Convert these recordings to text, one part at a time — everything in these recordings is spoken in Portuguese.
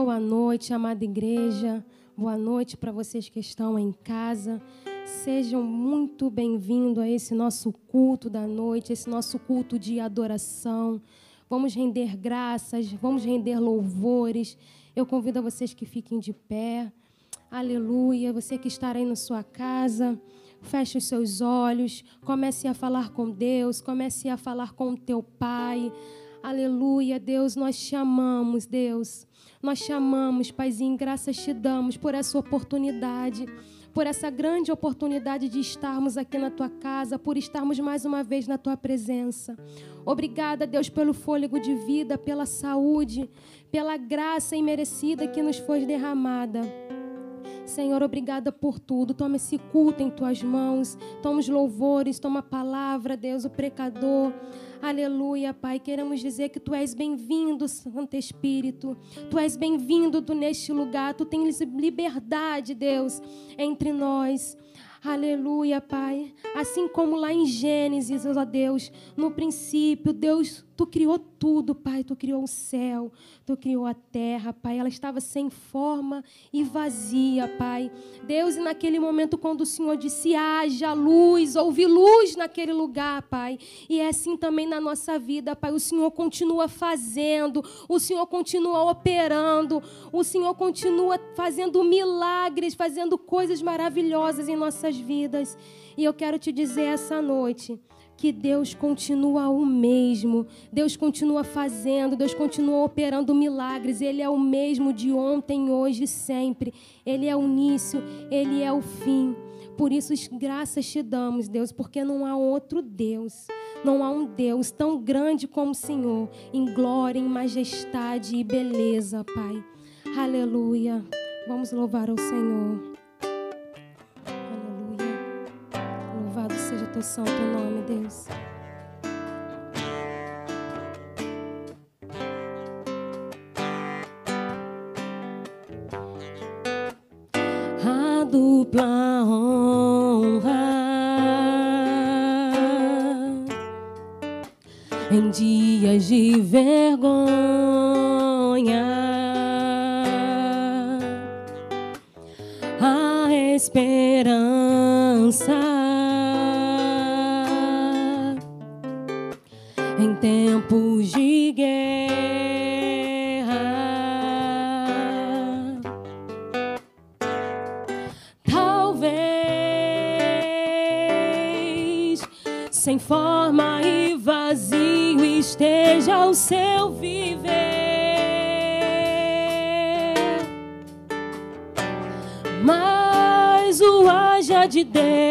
Boa noite, amada igreja. Boa noite para vocês que estão em casa. Sejam muito bem-vindos a esse nosso culto da noite, esse nosso culto de adoração. Vamos render graças, vamos render louvores. Eu convido a vocês que fiquem de pé. Aleluia. Você que está aí na sua casa, feche os seus olhos, comece a falar com Deus, comece a falar com o teu Pai. Aleluia, Deus, nós te amamos, Deus. Nós te amamos, Paizinho, graças te damos por essa oportunidade, por essa grande oportunidade de estarmos aqui na tua casa, por estarmos mais uma vez na tua presença. Obrigada, Deus, pelo fôlego de vida, pela saúde, pela graça imerecida que nos foi derramada. Senhor, obrigada por tudo. Toma esse culto em tuas mãos. Toma os louvores, toma a palavra, Deus, o precador. Aleluia, Pai. Queremos dizer que tu és bem-vindo, Santo Espírito. Tu és bem-vindo neste lugar. Tu tens liberdade, Deus, entre nós. Aleluia, Pai. Assim como lá em Gênesis, ó Deus, no princípio, Deus, tu criou tudo, Pai. Tu criou o céu, tu criou a terra, Pai. Ela estava sem forma e vazia, Pai. Deus, e naquele momento, quando o Senhor disse: haja luz, houve luz naquele lugar, Pai. E é assim também na nossa vida, Pai. O Senhor continua fazendo, o Senhor continua operando, o Senhor continua fazendo milagres, fazendo coisas maravilhosas em nossa nossas vidas. E eu quero te dizer essa noite que Deus continua o mesmo, Deus continua fazendo, Deus continua operando milagres. Ele é o mesmo de ontem, hoje e sempre. Ele é o início, ele é o fim. Por isso, graças te damos, Deus, porque não há outro Deus, não há um Deus tão grande como o Senhor, em glória, em majestade e beleza, Pai. Aleluia. Vamos louvar o Senhor. Teu santo nome, Deus. A dupla honra em dias de forma e vazio esteja o seu viver. Mas o haja de Deus,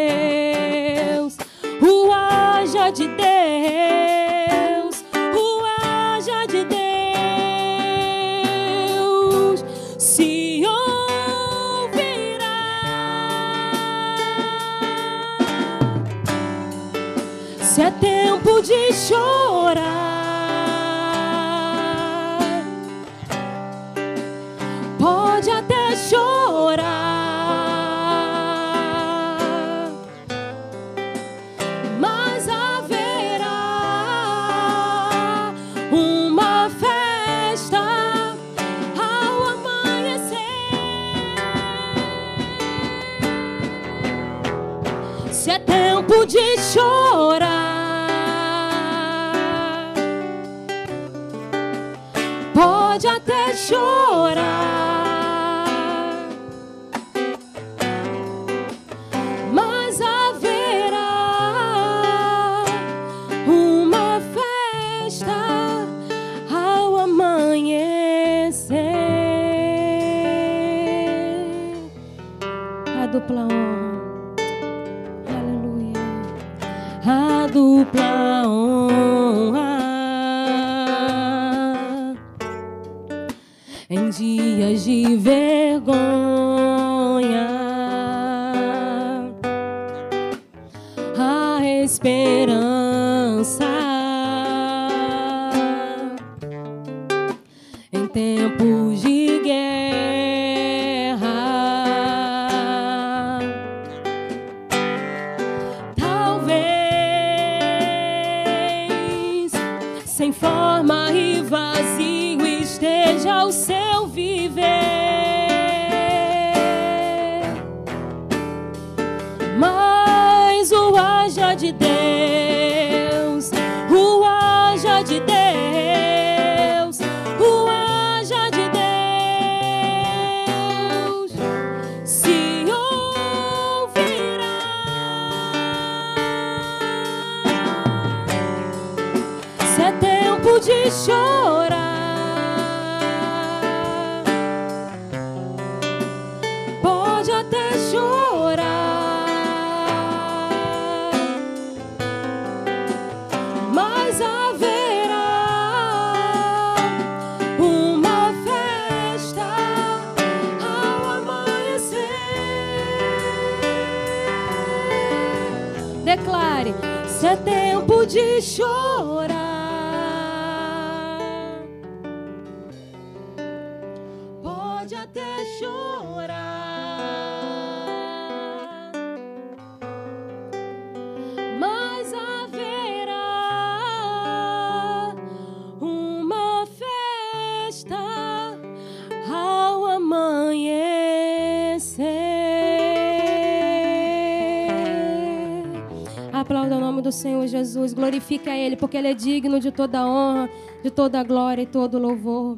glorifique a Ele, porque Ele é digno de toda honra, de toda glória e todo louvor.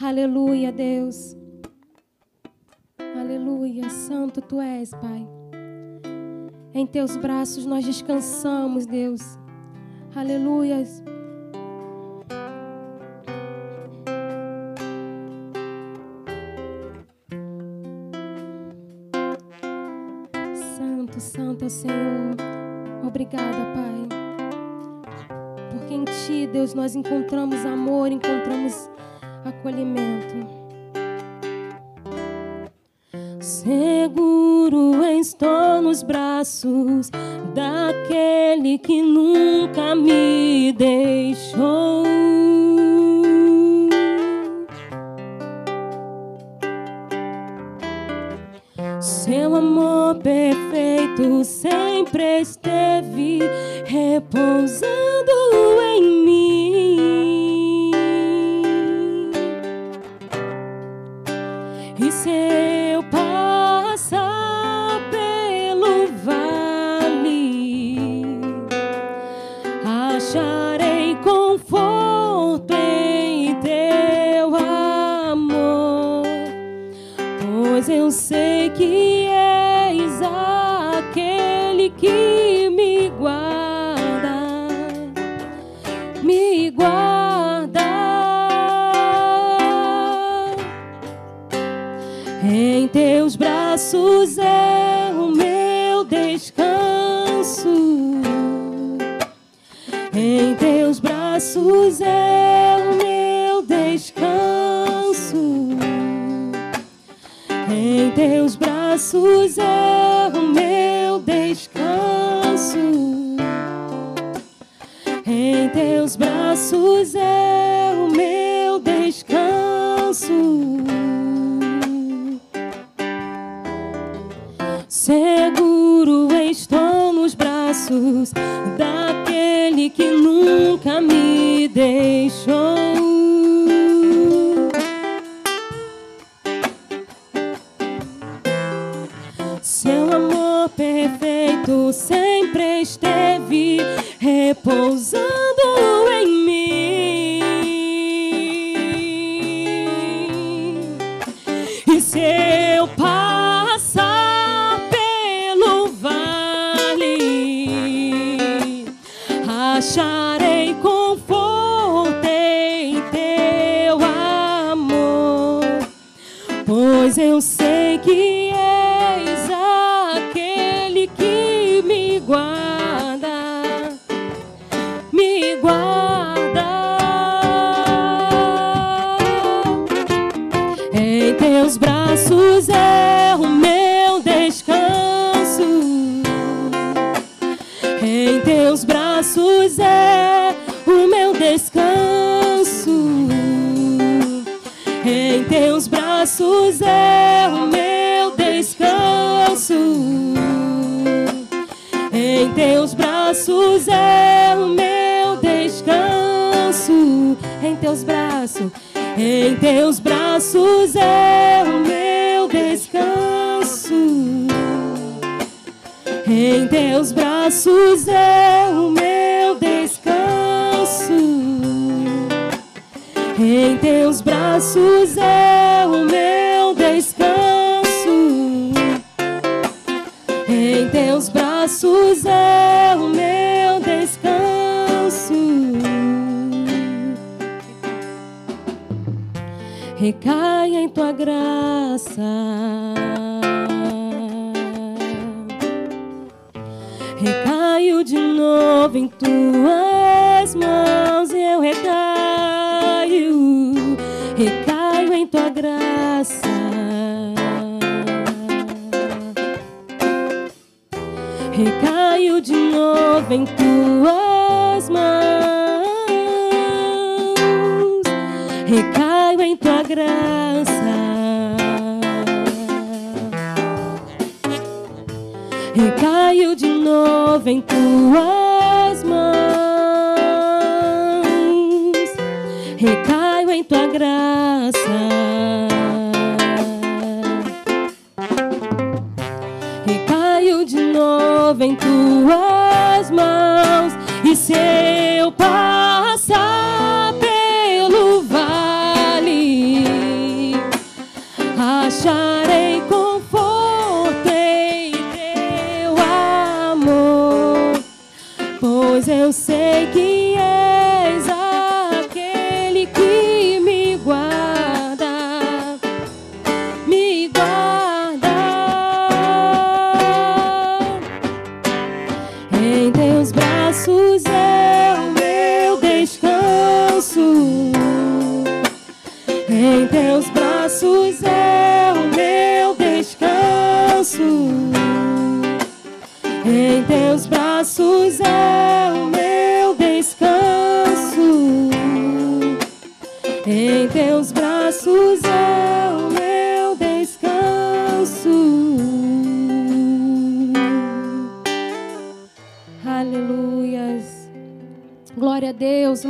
Aleluia, Deus. Aleluia, Santo Tu és, Pai. Em Teus braços nós descansamos, Deus. Aleluia. Santo, Santo é o Senhor. Obrigada, Pai em Ti, Deus, nós encontramos amor, encontramos acolhimento. Seguro estou nos braços daquele que nunca me deixou. Em teus braços é o meu descanso. Em teus braços, em teus braços é o meu descanso. Em teus braços é o meu descanso. Em teus braços é o meu Recai em tua graça. Recaio de novo em tuas mãos eu recaio, recaio em tua graça. Recaio de novo em tuas mãos, graça. Recaio de novo em tuas mãos, recaio em tua graça. Recaio de novo em tuas mãos, e se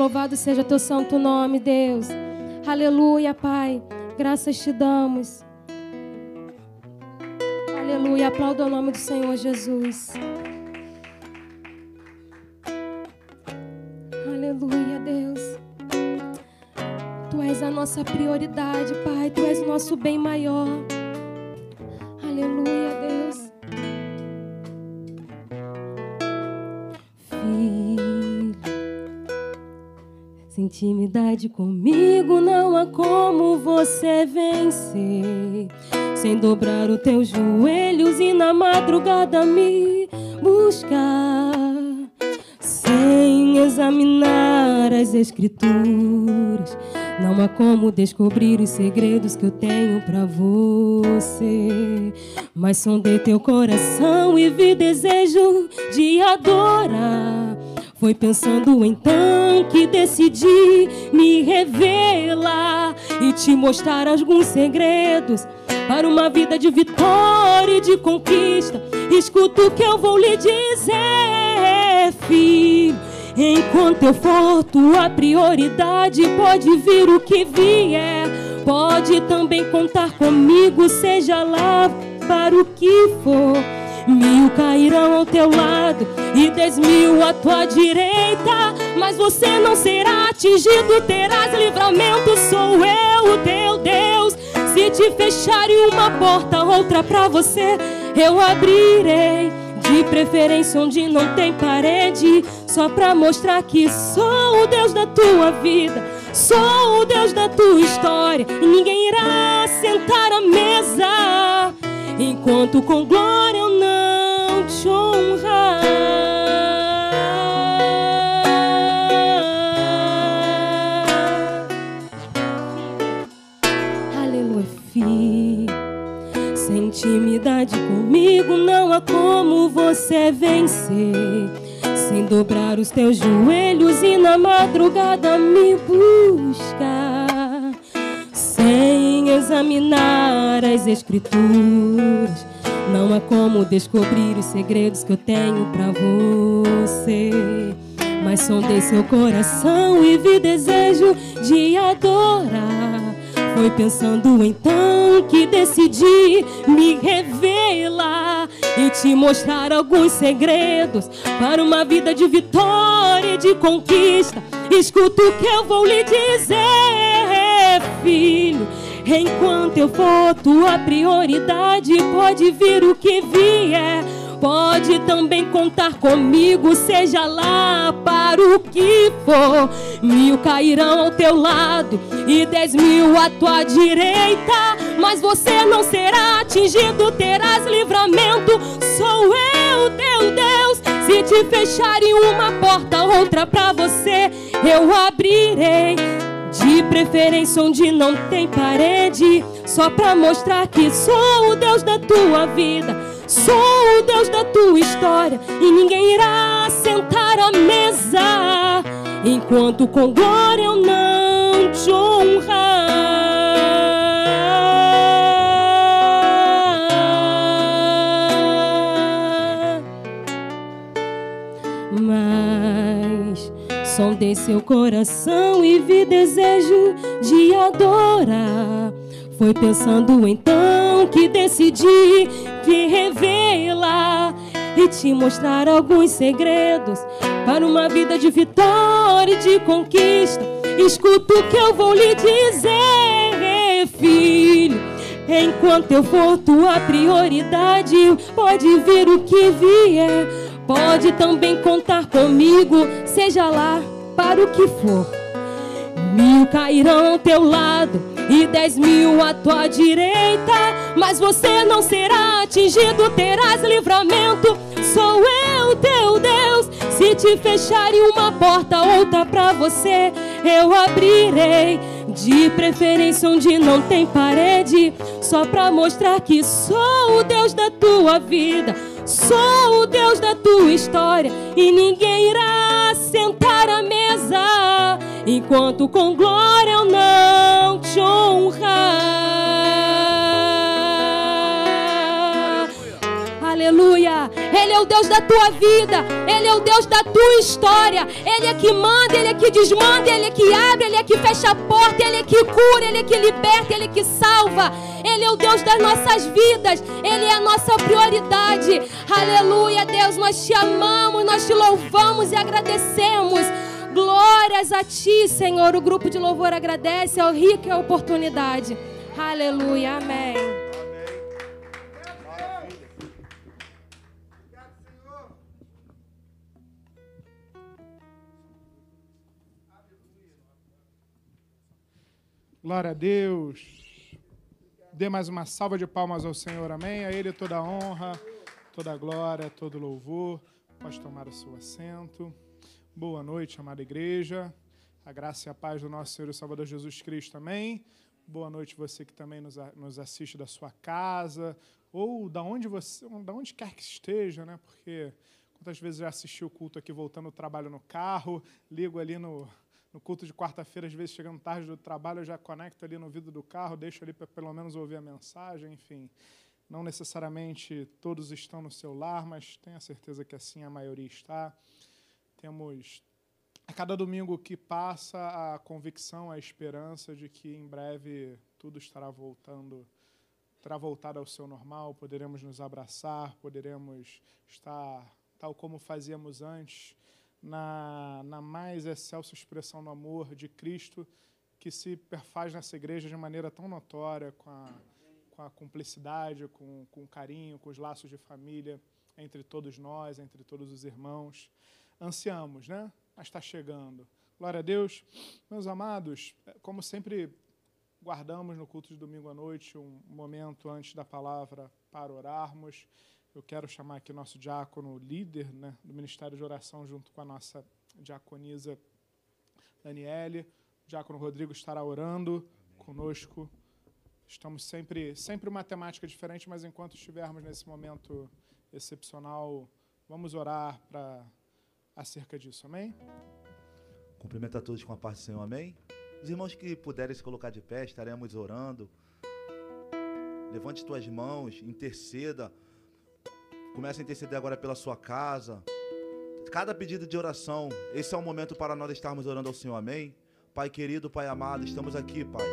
louvado seja teu santo nome, Deus. Aleluia, Pai. Graças te damos. Aleluia. Aplauda o nome do Senhor Jesus. Aleluia, Deus. Tu és a nossa prioridade, Pai. Tu és o nosso bem maior. Intimidade comigo não há como você vencer. Sem dobrar os teus joelhos e na madrugada me buscar. Sem examinar as escrituras, não há como descobrir os segredos que eu tenho pra você. Mas sondei teu coração e vi desejo de adorar. Foi pensando então que decidi me revelar e te mostrar alguns segredos para uma vida de vitória e de conquista. Escuta o que eu vou lhe dizer, filho. Enquanto eu for tua prioridade, pode vir o que vier. Pode também contar comigo, seja lá para o que for. Mil cairão ao teu lado e dez mil à tua direita, mas você não será atingido, terás livramento. Sou eu, o teu Deus. Se te fecharem uma porta, outra pra você, eu abrirei. De preferência onde não tem parede, só pra mostrar que sou o Deus da tua vida, sou o Deus da tua história, e ninguém irá sentar à mesa enquanto com glória eu não te honrar. Aleluia, filho. Sem intimidade comigo não há como você vencer. Sem dobrar os teus joelhos e na madrugada me buscar. Examinar as escrituras, não há como descobrir os segredos que eu tenho pra você. mas sondei seu coração e vi desejo de adorar. Foi pensando então que decidi me revelar e te mostrar alguns segredos para uma vida de vitória e de conquista. Escuta o que eu vou lhe dizer, filho. Enquanto eu for tua prioridade, pode vir o que vier pode também contar comigo, seja lá para o que for. Mil cairão ao teu lado e dez mil à tua direita, mas você não será atingido, terás livramento. Sou eu, teu Deus. Se te fecharem uma porta, outra para você eu abrirei. De preferência onde não tem parede, só para mostrar que sou o Deus da tua vida. Sou o Deus da tua história e ninguém irá sentar à mesa enquanto com glória eu não te honrar. Sondei seu coração e vi desejo de adorar. Foi pensando então que decidi te revelar e te mostrar alguns segredos para uma vida de vitória e de conquista. Escuta o que eu vou lhe dizer, filho. Enquanto eu for tua prioridade, pode vir o que vier. Pode também contar comigo, seja lá para o que for. Mil cairão ao teu lado e dez mil à tua direita, mas você não será atingido, terás livramento. Sou eu, teu Deus. Se te fecharem uma porta, outra para você eu abrirei. De preferência onde não tem parede, só para mostrar que sou o Deus da tua vida. Sou o Deus da tua história e ninguém irá sentar à mesa enquanto com glória eu não te honrar. Aleluia. Ele é o Deus da tua vida, Ele é o Deus da tua história. Ele é que manda, Ele é que desmanda, Ele é que abre, Ele é que fecha a porta, Ele é que cura, Ele é que liberta, Ele é que salva. Ele é o Deus das nossas vidas, Ele é a nossa prioridade. Aleluia, Deus, nós te amamos, nós te louvamos e agradecemos. Glórias a ti, Senhor. O grupo de louvor agradece, é o rico a oportunidade. Aleluia, amém. Glória a Deus. Dê mais uma salva de palmas ao Senhor, amém. A Ele toda a honra, toda a glória, todo louvor. Pode tomar o seu assento. Boa noite, amada igreja. A graça e a paz do nosso Senhor e Salvador Jesus Cristo, amém. Boa noite você que também nos, nos assiste da sua casa ou da onde você, da onde quer que esteja, né? Porque quantas vezes já assisti o culto aqui voltando do trabalho no carro, ligo ali no, no culto de quarta-feira, às vezes chegando tarde do trabalho, eu já conecto ali no vidro do carro, deixo ali para pelo menos ouvir a mensagem, enfim. Não necessariamente todos estão no seu lar, mas tenho a certeza que assim a maioria está. Temos a cada domingo que passa a convicção, a esperança de que em breve tudo estará voltando, terá voltado ao seu normal, poderemos nos abraçar, poderemos estar tal como fazíamos antes, na, na mais excelsa expressão do amor de Cristo que se perfaz nessa igreja de maneira tão notória, com a, com a cumplicidade, com, com o carinho, com os laços de família entre todos nós, entre todos os irmãos ansiamos, né? Mas está chegando. Glória a Deus. Meus amados, como sempre guardamos no culto de domingo à noite um momento antes da palavra para orarmos. Eu quero chamar aqui nosso diácono líder né, do Ministério de Oração, junto com a nossa diaconisa Daniele. O diácono Rodrigo estará orando Amém. conosco. Estamos sempre, sempre uma temática diferente, mas enquanto estivermos nesse momento excepcional, vamos orar para acerca disso. Amém? Cumprimento a todos com a paz do Senhor. Amém? Os irmãos que puderem se colocar de pé, estaremos orando. Levante tuas mãos, interceda. Comece a interceder agora pela sua casa. cada pedido de oração, esse é o momento para nós estarmos orando ao Senhor, amém? Pai querido, Pai amado, estamos aqui, Pai,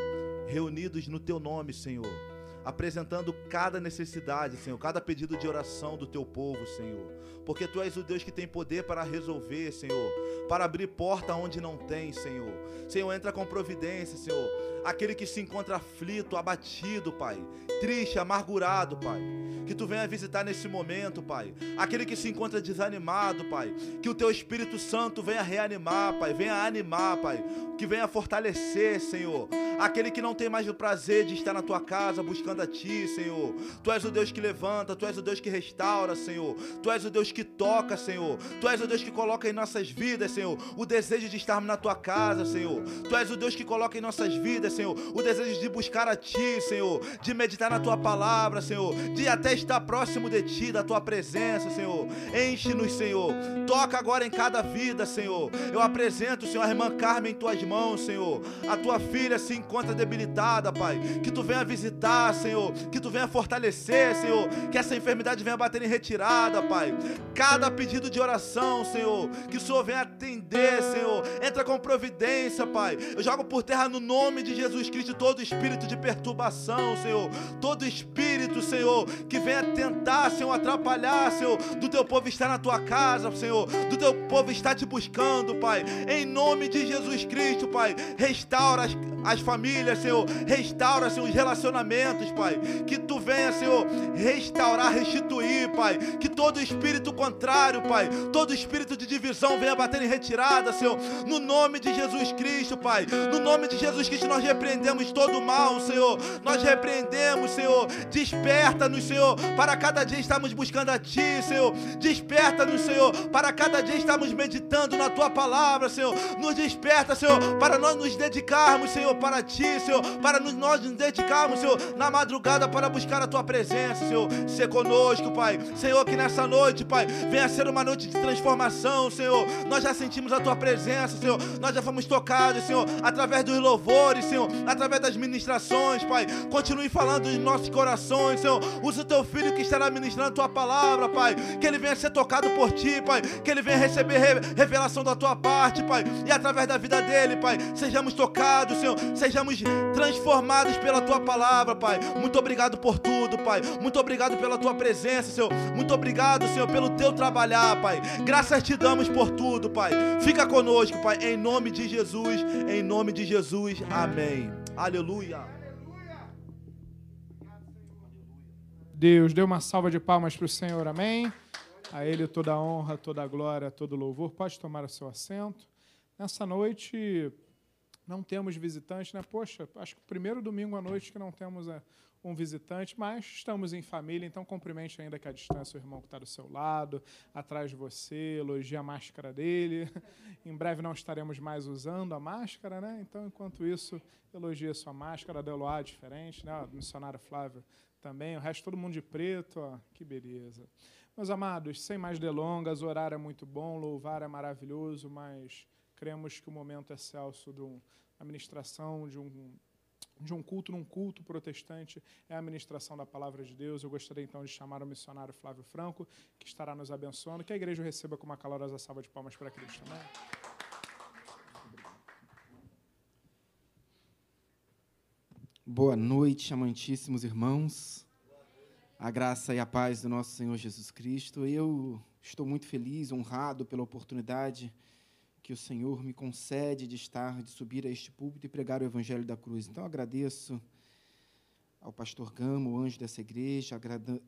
reunidos no Teu nome, Senhor apresentando cada necessidade, Senhor, cada pedido de oração do teu povo, Senhor. Porque tu és o Deus que tem poder para resolver, Senhor, para abrir porta onde não tem, Senhor. Senhor, entra com providência, Senhor. Aquele que se encontra aflito, abatido, Pai, triste, amargurado, Pai. Que tu venha visitar nesse momento, Pai. Aquele que se encontra desanimado, Pai. Que o teu Espírito Santo venha reanimar, Pai. Venha animar, Pai. Que venha fortalecer, Senhor. Aquele que não tem mais o prazer de estar na tua casa buscando a ti, Senhor. Tu és o Deus que levanta, tu és o Deus que restaura, Senhor. Tu és o Deus que toca, Senhor. Tu és o Deus que coloca em nossas vidas, Senhor, o desejo de estarmos na tua casa, Senhor. Tu és o Deus que coloca em nossas vidas, Senhor, o desejo de buscar a ti, Senhor, de meditar na tua palavra, Senhor, de até estar próximo de ti, da tua presença, Senhor. Enche-nos, Senhor. Toca agora em cada vida, Senhor. Eu apresento, Senhor, a irmã Carmen em tuas Senhor. A tua filha se encontra debilitada, Pai. Que tu venha visitar, Senhor. Que tu venha fortalecer, Senhor. Que essa enfermidade venha bater em retirada, Pai. Cada pedido de oração, Senhor. Que o Senhor venha atender, Senhor. Entra com providência, Pai. Eu jogo por terra no nome de Jesus Cristo todo espírito de perturbação, Senhor. Todo espírito, Senhor, que venha tentar, Senhor, atrapalhar, Senhor, do teu povo estar na tua casa, Senhor, do teu povo estar te buscando, Pai. Em nome de Jesus Cristo, Pai, restaura as, as famílias, Senhor, restaura, Senhor, os relacionamentos, Pai. Que tu venha, Senhor, restaurar, restituir, Pai. Que todo espírito contrário, Pai, todo espírito de divisão venha bater em retirada, Senhor, no nome de Jesus Cristo, Pai. No nome de Jesus Cristo, nós repreendemos todo o mal, Senhor. Nós repreendemos, Senhor. Desperta-nos, Senhor, para cada dia estarmos buscando a Ti, Senhor. Desperta-nos, Senhor, para cada dia estarmos meditando na Tua palavra, Senhor. Nos desperta, Senhor, para nós nos dedicarmos, Senhor, para Ti, Senhor. Para nós nos dedicarmos, Senhor, na madrugada para buscar a Tua presença, Senhor. Ser conosco, Pai. Senhor, que nessa noite, Pai, venha ser uma noite de transformação, Senhor. Nós já sentimos a Tua presença, Senhor. Nós já fomos tocados, Senhor, através dos louvores, Senhor, através das ministrações, Pai. Continue falando nos nossos corações, Senhor. Usa o Teu filho que estará ministrando a Tua palavra, Pai. Que ele venha ser tocado por Ti, Pai. Que ele venha receber revelação da Tua parte, Pai. E através da vida dele, Pai, sejamos tocados, Senhor. Sejamos transformados pela Tua palavra, Pai. Muito obrigado por tudo, Pai. Muito obrigado pela Tua presença, Senhor. Muito obrigado, Senhor, pelo Teu trabalhar, Pai. Graças te damos por tudo, Pai. Fica conosco, Pai, em nome de Jesus. Em nome de Jesus. Amém. Aleluia. Deus, dê uma salva de palmas para o Senhor, amém? A Ele toda a honra, toda a glória, todo o louvor. Pode tomar o seu assento. Nessa noite não temos visitante, né? Poxa, acho que o primeiro domingo à noite que não temos é, um visitante, mas estamos em família, então cumprimente ainda que a distância o irmão que está do seu lado, atrás de você, elogie a máscara dele. Em breve não estaremos mais usando a máscara, né? Então, enquanto isso, elogie a sua máscara, a da Eloá diferente, né? O missionário Flávio também, o resto todo mundo de preto, ó, que beleza. Meus amados, sem mais delongas, o horário é muito bom, louvar é maravilhoso, mas cremos que o momento é celso de uma administração, de um de um culto num culto protestante é a ministração da palavra de Deus. Eu gostaria então de chamar o missionário Flávio Franco, que estará nos abençoando. Que a igreja receba com uma calorosa salva de palmas para Cristo. Amém? Boa noite, amantíssimos irmãos. A graça e a paz do nosso Senhor Jesus Cristo. Eu estou muito feliz, honrado pela oportunidade que o Senhor me concede de estar, de subir a este púlpito e pregar o Evangelho da Cruz. Então, agradeço ao pastor Gamo, o anjo dessa igreja,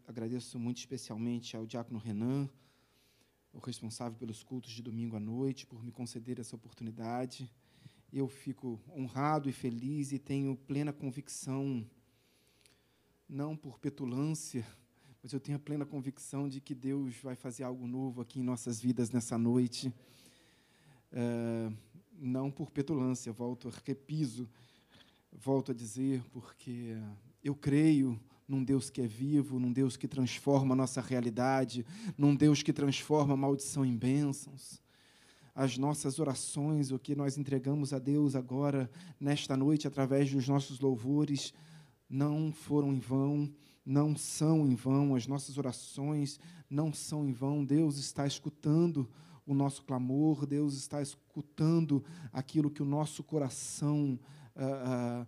agradeço muito especialmente ao diácono Renan, o responsável pelos cultos de domingo à noite, por me conceder essa oportunidade. Eu fico honrado e feliz e tenho plena convicção, não por petulância, mas eu tenho a plena convicção de que Deus vai fazer algo novo aqui em nossas vidas nessa noite. É, não por petulância, volto, repiso, volto a dizer, porque eu creio num Deus que é vivo, num Deus que transforma a nossa realidade, num Deus que transforma a maldição em bênçãos. As nossas orações, o que nós entregamos a Deus agora, nesta noite, através dos nossos louvores, não foram em vão, não são em vão, as nossas orações não são em vão. Deus está escutando o nosso clamor, Deus está escutando aquilo que o nosso coração, ah, ah,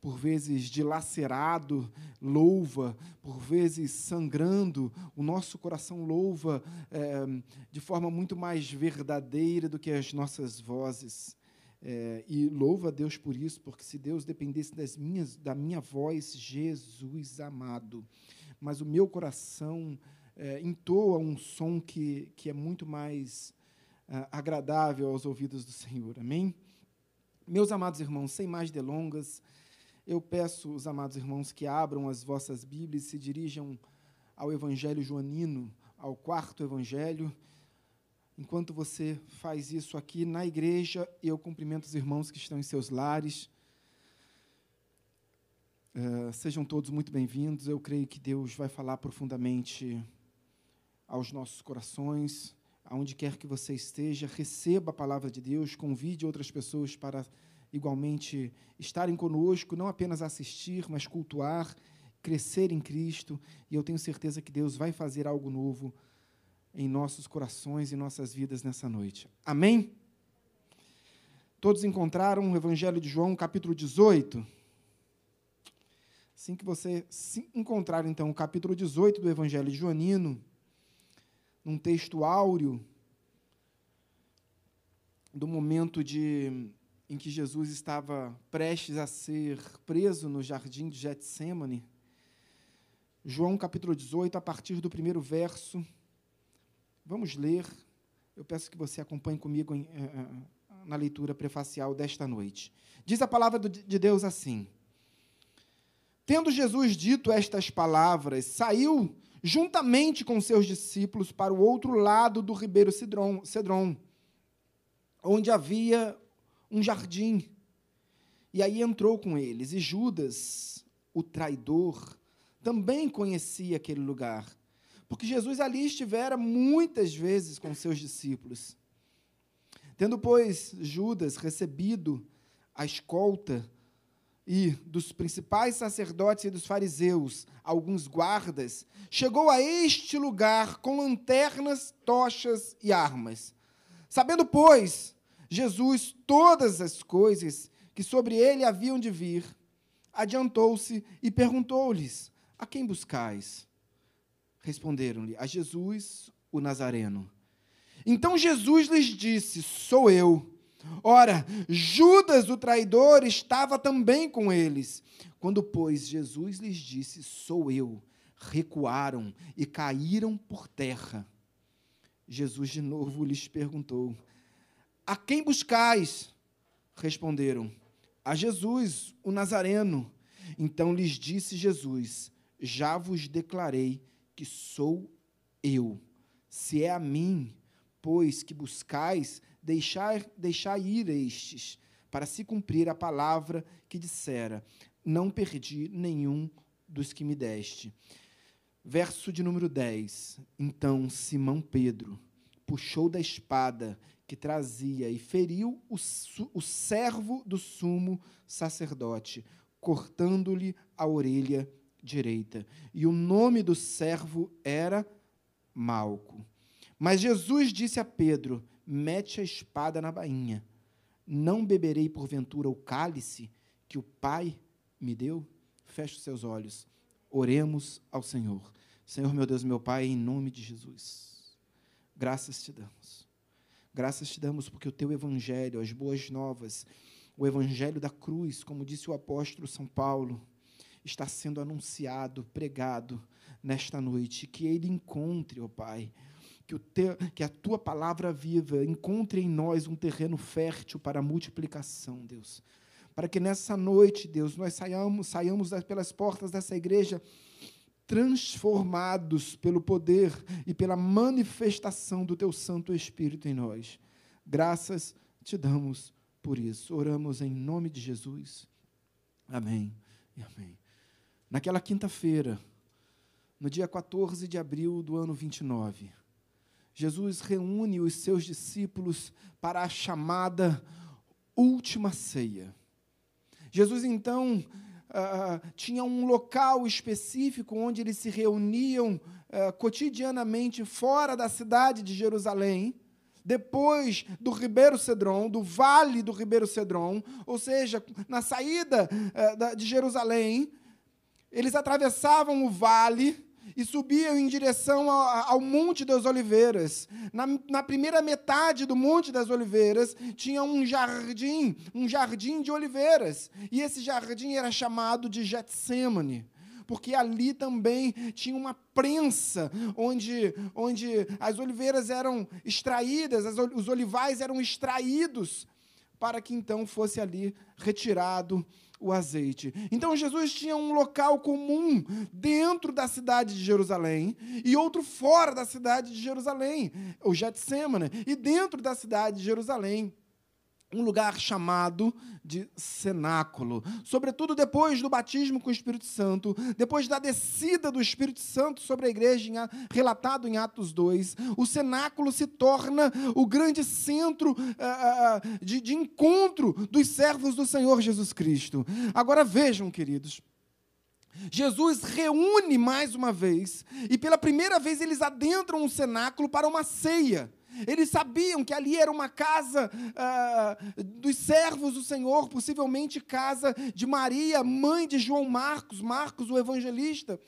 por vezes dilacerado, louva, por vezes sangrando, o nosso coração louva eh, de forma muito mais verdadeira do que as nossas vozes. É, e louva a Deus por isso, porque se Deus dependesse das minhas, da minha voz, Jesus amado, mas o meu coração é, entoa um som que, que é muito mais é, agradável aos ouvidos do Senhor. Amém? Meus amados irmãos, sem mais delongas, eu peço os amados irmãos que abram as vossas Bíblias e se dirijam ao Evangelho Joanino, ao quarto Evangelho. Enquanto você faz isso aqui na igreja, eu cumprimento os irmãos que estão em seus lares. Uh, sejam todos muito bem-vindos. Eu creio que Deus vai falar profundamente aos nossos corações, aonde quer que você esteja. Receba a palavra de Deus, convide outras pessoas para igualmente estarem conosco, não apenas assistir, mas cultuar, crescer em Cristo. E eu tenho certeza que Deus vai fazer algo novo em nossos corações e nossas vidas nessa noite. Amém? Todos encontraram o Evangelho de João, capítulo 18? Assim que você encontrar, então, o capítulo 18 do Evangelho de Joanino, num texto áureo, do momento de, em que Jesus estava prestes a ser preso no jardim de Getsemane, João capítulo 18, a partir do primeiro verso, Vamos ler. Eu peço que você acompanhe comigo em, uh, na leitura prefacial desta noite. Diz a palavra de Deus assim: Tendo Jesus dito estas palavras, saiu juntamente com seus discípulos para o outro lado do ribeiro Cedron, onde havia um jardim. E aí entrou com eles. E Judas, o traidor, também conhecia aquele lugar porque Jesus ali estivera muitas vezes com seus discípulos. Tendo, pois, Judas recebido a escolta e dos principais sacerdotes e dos fariseus, alguns guardas, chegou a este lugar com lanternas, tochas e armas. Sabendo, pois, Jesus todas as coisas que sobre ele haviam de vir, adiantou-se e perguntou-lhes: A quem buscais? Responderam-lhe: A Jesus, o Nazareno. Então Jesus lhes disse: Sou eu. Ora, Judas, o traidor, estava também com eles. Quando, pois, Jesus lhes disse: Sou eu, recuaram e caíram por terra. Jesus de novo lhes perguntou: A quem buscais? Responderam: A Jesus, o Nazareno. Então lhes disse Jesus: Já vos declarei que sou eu. Se é a mim, pois, que buscais, deixar, deixar ir estes, para se cumprir a palavra que dissera: Não perdi nenhum dos que me deste. Verso de número 10. Então Simão Pedro puxou da espada que trazia e feriu o, o servo do sumo sacerdote, cortando-lhe a orelha direita. E o nome do servo era Malco. Mas Jesus disse a Pedro: Mete a espada na bainha. Não beberei porventura o cálice que o Pai me deu? Feche os seus olhos. Oremos ao Senhor. Senhor, meu Deus, meu Pai, em nome de Jesus. Graças te damos. Graças te damos porque o teu evangelho, as boas novas, o evangelho da cruz, como disse o apóstolo São Paulo, está sendo anunciado, pregado nesta noite. Que ele encontre, ó oh Pai, que, o teu, que a tua palavra viva encontre em nós um terreno fértil para a multiplicação, Deus. Para que nessa noite, Deus, nós saiamos, saiamos pelas portas dessa igreja transformados pelo poder e pela manifestação do teu Santo Espírito em nós. Graças te damos por isso. Oramos em nome de Jesus. Amém e amém. Naquela quinta-feira, no dia 14 de abril do ano 29, Jesus reúne os seus discípulos para a chamada última ceia. Jesus, então, uh, tinha um local específico onde eles se reuniam uh, cotidianamente fora da cidade de Jerusalém, depois do Ribeiro Cedron, do vale do Ribeiro Cedron, ou seja, na saída de Jerusalém, eles atravessavam o vale e subiam em direção ao, Monte das Oliveiras. Na, na, primeira metade do Monte das Oliveiras tinha um jardim, um jardim de oliveiras. E esse jardim era chamado de Getsemane porque ali também tinha uma prensa onde, onde as oliveiras eram extraídas, as, os olivais eram extraídos, para que então fosse ali retirado o azeite. Então Jesus tinha um local comum dentro da cidade de Jerusalém e outro fora da cidade de Jerusalém, o Getsemane, e dentro da cidade de Jerusalém um lugar chamado de cenáculo. Sobretudo depois do batismo com o Espírito Santo, depois da descida do Espírito Santo sobre a igreja, relatado em Atos 2, o cenáculo se torna o grande centro uh, uh, de, de encontro dos servos do Senhor Jesus Cristo. Agora vejam, queridos. Jesus reúne mais uma vez, e pela primeira vez eles adentram o cenáculo para uma ceia. Eles sabiam que ali era uma casa ah, dos servos do Senhor, possivelmente casa de Maria, mãe de João Marcos, Marcos, o evangelista.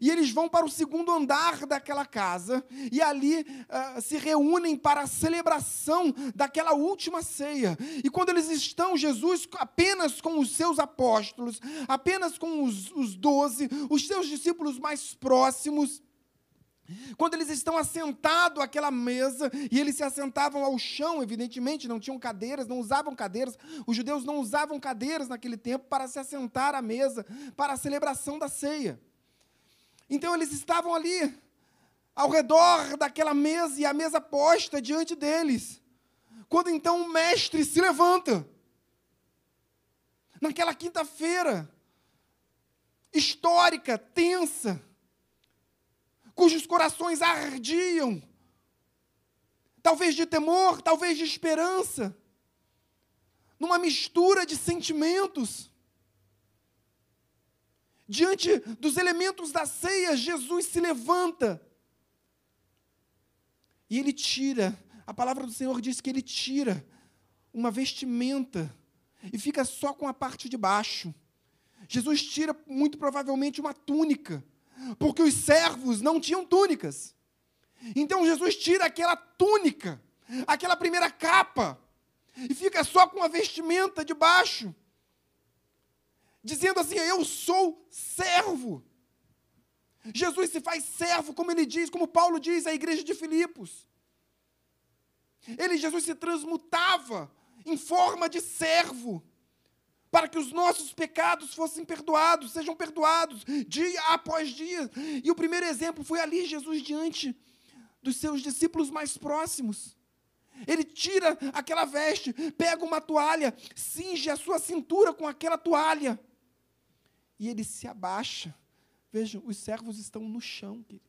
E eles vão para o segundo andar daquela casa e ali uh, se reúnem para a celebração daquela última ceia. E quando eles estão, Jesus apenas com os seus apóstolos, apenas com os doze, os seus discípulos mais próximos, quando eles estão assentados àquela mesa, e eles se assentavam ao chão, evidentemente, não tinham cadeiras, não usavam cadeiras, os judeus não usavam cadeiras naquele tempo para se assentar à mesa, para a celebração da ceia. Então eles estavam ali, ao redor daquela mesa, e a mesa posta diante deles. Quando então o mestre se levanta, naquela quinta-feira, histórica, tensa, cujos corações ardiam, talvez de temor, talvez de esperança, numa mistura de sentimentos. Diante dos elementos da ceia, Jesus se levanta e ele tira, a palavra do Senhor diz que ele tira uma vestimenta e fica só com a parte de baixo. Jesus tira, muito provavelmente, uma túnica porque os servos não tinham túnicas. Então Jesus tira aquela túnica, aquela primeira capa, e fica só com a vestimenta de baixo, dizendo assim: Eu sou servo. Jesus se faz servo, como ele diz, como Paulo diz à igreja de Filipos. Ele, Jesus, se transmutava em forma de servo para que os nossos pecados fossem perdoados, sejam perdoados dia após dia. E o primeiro exemplo foi ali Jesus diante dos seus discípulos mais próximos. Ele tira aquela veste, pega uma toalha, cinge a sua cintura com aquela toalha. E ele se abaixa. Vejam, os servos estão no chão, queridos.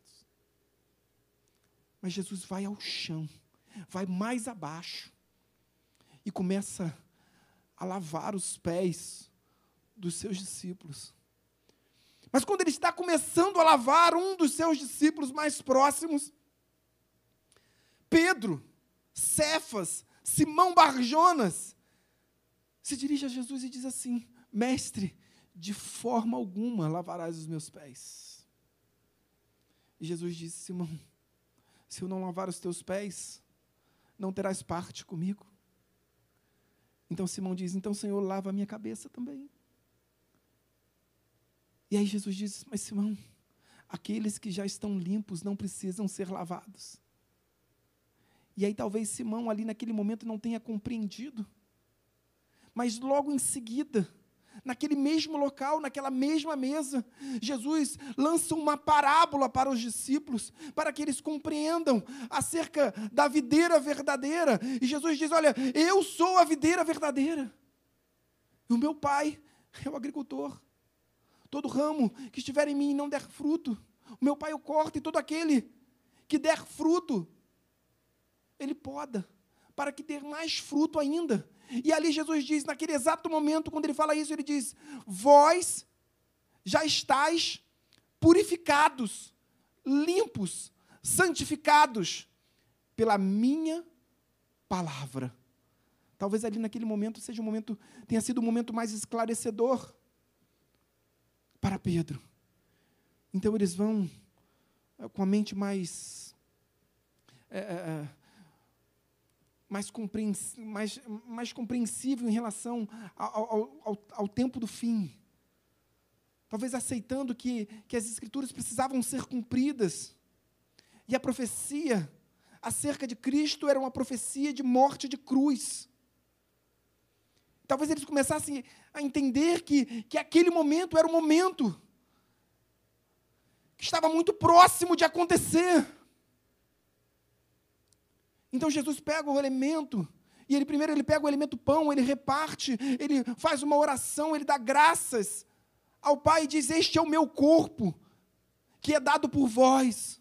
Mas Jesus vai ao chão, vai mais abaixo e começa a a lavar os pés dos seus discípulos. Mas quando ele está começando a lavar um dos seus discípulos mais próximos, Pedro, Cefas, Simão Barjonas, se dirige a Jesus e diz assim: Mestre, de forma alguma lavarás os meus pés. E Jesus disse: Simão, se eu não lavar os teus pés, não terás parte comigo. Então Simão diz: Então, Senhor, lava a minha cabeça também. E aí Jesus diz: Mas Simão, aqueles que já estão limpos não precisam ser lavados. E aí talvez Simão ali naquele momento não tenha compreendido. Mas logo em seguida, naquele mesmo local, naquela mesma mesa, Jesus lança uma parábola para os discípulos, para que eles compreendam acerca da videira verdadeira. E Jesus diz: Olha, eu sou a videira verdadeira, e o meu pai é o agricultor. Todo ramo que estiver em mim e não der fruto, o meu pai o corta, e todo aquele que der fruto, ele poda, para que ter mais fruto ainda. E ali Jesus diz, naquele exato momento, quando ele fala isso, ele diz: Vós já estáis purificados, limpos, santificados pela minha palavra. Talvez ali naquele momento seja um momento, tenha sido o um momento mais esclarecedor para Pedro. Então eles vão eh, com a mente mais é, é, mais, compreens, mais, mais compreensível em relação ao, ao, ao, tempo do fim. Talvez aceitando que, que as escrituras precisavam ser cumpridas. E a profecia acerca de Cristo era uma profecia de morte de cruz. Talvez eles começassem a entender que, que aquele momento era o momento que estava muito próximo de acontecer. Então Jesus pega o elemento, e ele primeiro ele pega o elemento pão, ele reparte, ele faz uma oração, ele dá graças ao Pai e diz: Este é o meu corpo, que é dado por vós.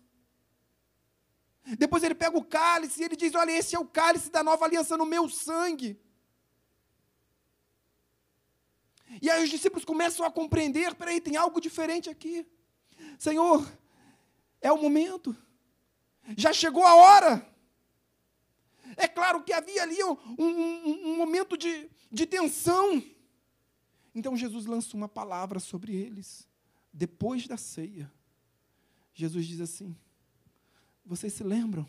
Depois ele pega o cálice e ele diz: Olha, esse é o cálice da nova aliança no meu sangue. E aí os discípulos começam a compreender: peraí, tem algo diferente aqui. Senhor, é o momento, já chegou a hora. É claro que havia ali um, um, um momento de, de tensão. Então Jesus lança uma palavra sobre eles. Depois da ceia, Jesus diz assim: Vocês se lembram?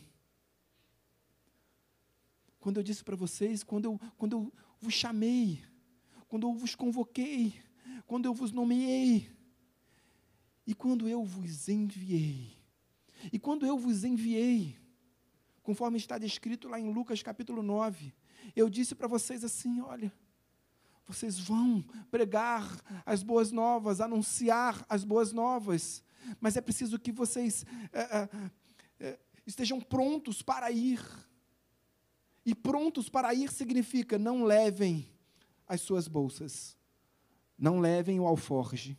Quando eu disse para vocês, quando eu, quando eu vos chamei, quando eu vos convoquei, quando eu vos nomeei, e quando eu vos enviei. E quando eu vos enviei, conforme está descrito lá em Lucas capítulo 9. Eu disse para vocês assim: olha, vocês vão pregar as boas novas, anunciar as boas novas, mas é preciso que vocês é, é, estejam prontos para ir. E prontos para ir significa não levem as suas bolsas, não levem o alforge,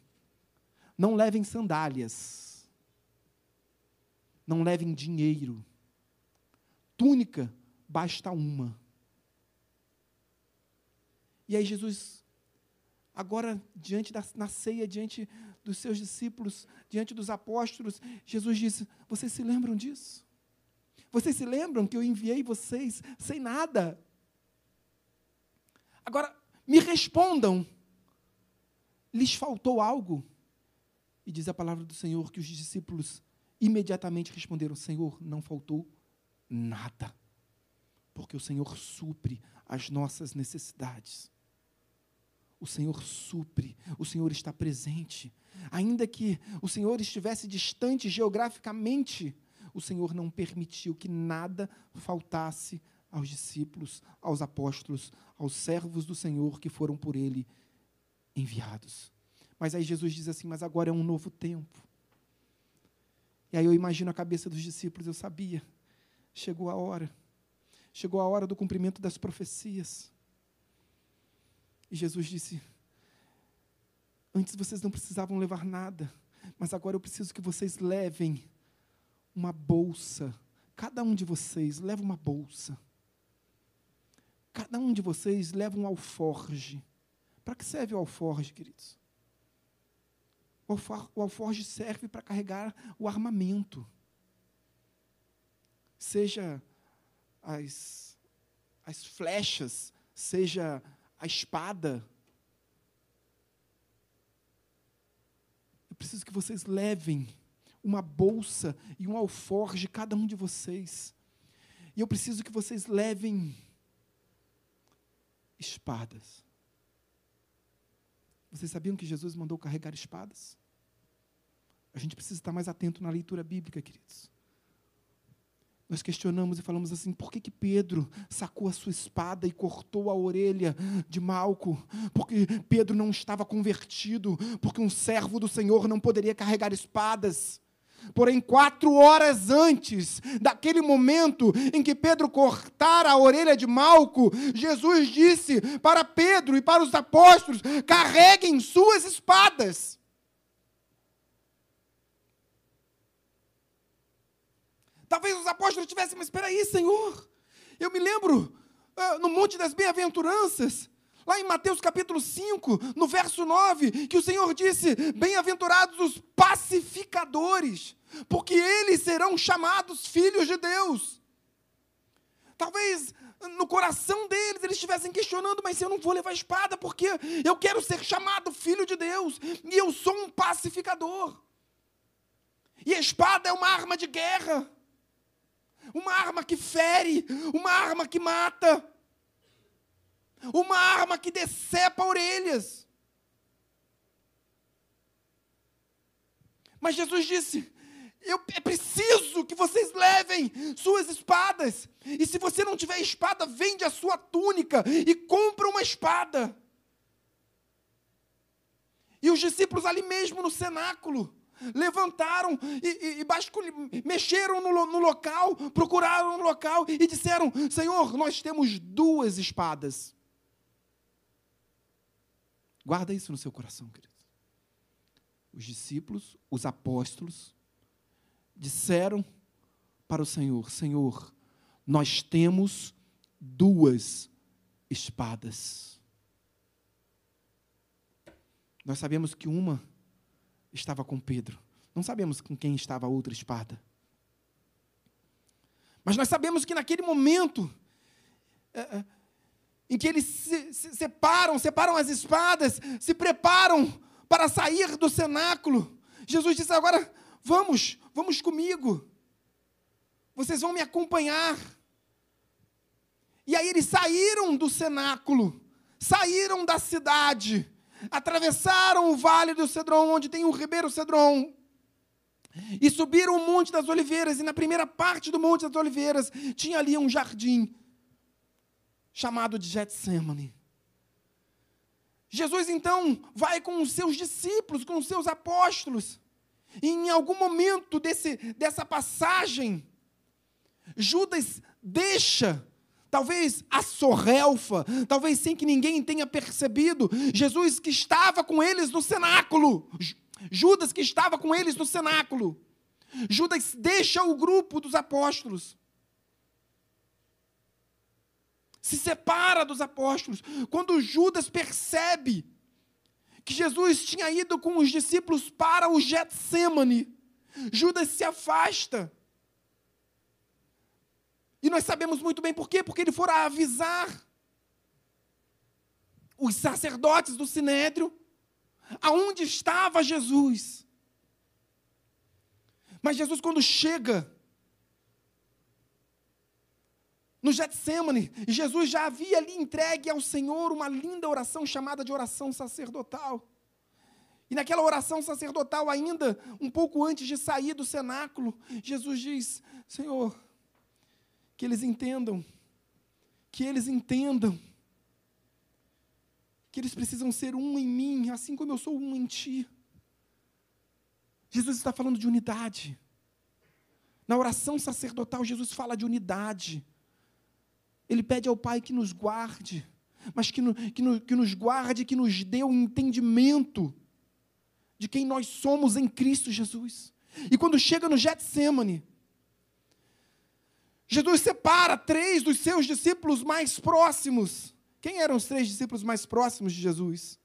não levem sandálias, não levem dinheiro, túnica, basta uma. E aí Jesus, agora diante da na ceia, diante dos seus discípulos, diante dos apóstolos, Jesus disse: Vocês se lembram disso? Vocês se lembram que eu enviei vocês sem nada? Agora, me respondam: lhes faltou algo? E diz a palavra do Senhor que os discípulos imediatamente responderam: Senhor, não faltou nada, porque o Senhor supre as nossas necessidades. O Senhor supre, o Senhor está presente. Ainda que o Senhor estivesse distante geograficamente, o Senhor não permitiu que nada faltasse aos discípulos, aos apóstolos, aos servos do Senhor que foram por ele enviados. Mas aí Jesus diz assim: Mas agora é um novo tempo. E aí eu imagino a cabeça dos discípulos, eu sabia chegou a hora. Chegou a hora do cumprimento das profecias. E Jesus disse: Antes vocês não precisavam levar nada, mas agora eu preciso que vocês levem uma bolsa. Cada um de vocês leva uma bolsa. Cada um de vocês leva um alforge. Para que serve o alforge, queridos? O alforge serve para carregar o armamento seja as, as flechas, seja a espada. Eu preciso que vocês levem uma bolsa e um alforge, cada um de vocês. E eu preciso que vocês levem espadas. Vocês sabiam que Jesus mandou carregar espadas? A gente precisa estar mais atento na leitura bíblica, queridos nós questionamos e falamos assim: por que, que Pedro sacou a sua espada e cortou a orelha de Malco? Porque Pedro não estava convertido, porque um servo do Senhor não poderia carregar espadas. Porém, quatro horas antes daquele momento em que Pedro cortara a orelha de Malco, Jesus disse para Pedro e para os apóstolos: carreguem suas espadas. Talvez os apóstolos tivessem, mas espera aí, Senhor. Eu me lembro uh, no Monte das Bem-aventuranças, lá em Mateus capítulo 5, no verso 9, que o Senhor disse: Bem-aventurados os pacificadores, porque eles serão chamados filhos de Deus. talvez no coração deles eles estivessem questionando, mas eu não vou levar espada porque eu quero ser chamado filho de Deus e eu sou um pacificador. E a espada é uma arma de guerra, uma arma que fere, uma arma que mata, uma arma que decepa orelhas. Mas Jesus disse: eu, é preciso que vocês levem suas espadas. E se você não tiver espada, vende a sua túnica e compra uma espada. E os discípulos ali mesmo no cenáculo levantaram e, e, e mexeram no, no local, procuraram no local e disseram: Senhor, nós temos duas espadas. Guarda isso no seu coração, querido. Os discípulos, os apóstolos, disseram para o Senhor: Senhor, nós temos duas espadas. Nós sabemos que uma estava com Pedro, não sabemos com quem estava a outra espada. Mas nós sabemos que naquele momento, é, em que eles se, se separam, separam as espadas, se preparam para sair do cenáculo, Jesus disse: Agora Vamos, vamos comigo. Vocês vão me acompanhar. E aí eles saíram do cenáculo, saíram da cidade, atravessaram o vale do Cedron, onde tem o ribeiro Cedron, e subiram o Monte das Oliveiras. E na primeira parte do Monte das Oliveiras tinha ali um jardim chamado de Getsemane. Jesus então vai com os seus discípulos, com os seus apóstolos, e em algum momento desse, dessa passagem, Judas deixa, talvez a sorrelfa, talvez sem que ninguém tenha percebido, Jesus que estava com eles no cenáculo, Judas que estava com eles no cenáculo. Judas deixa o grupo dos apóstolos. Se separa dos apóstolos. Quando Judas percebe que Jesus tinha ido com os discípulos para o Getsemane. Judas se afasta. E nós sabemos muito bem por quê? Porque ele fora avisar os sacerdotes do sinédrio aonde estava Jesus. Mas Jesus, quando chega no Getsemane, Jesus já havia ali entregue ao Senhor uma linda oração chamada de oração sacerdotal. E naquela oração sacerdotal, ainda um pouco antes de sair do cenáculo, Jesus diz: Senhor, que eles entendam, que eles entendam, que eles precisam ser um em mim, assim como eu sou um em ti. Jesus está falando de unidade. Na oração sacerdotal, Jesus fala de unidade. Ele pede ao Pai que nos guarde, mas que, no, que, no, que nos guarde, que nos dê o entendimento de quem nós somos em Cristo Jesus. E quando chega no Getsemane, Jesus separa três dos seus discípulos mais próximos. Quem eram os três discípulos mais próximos de Jesus?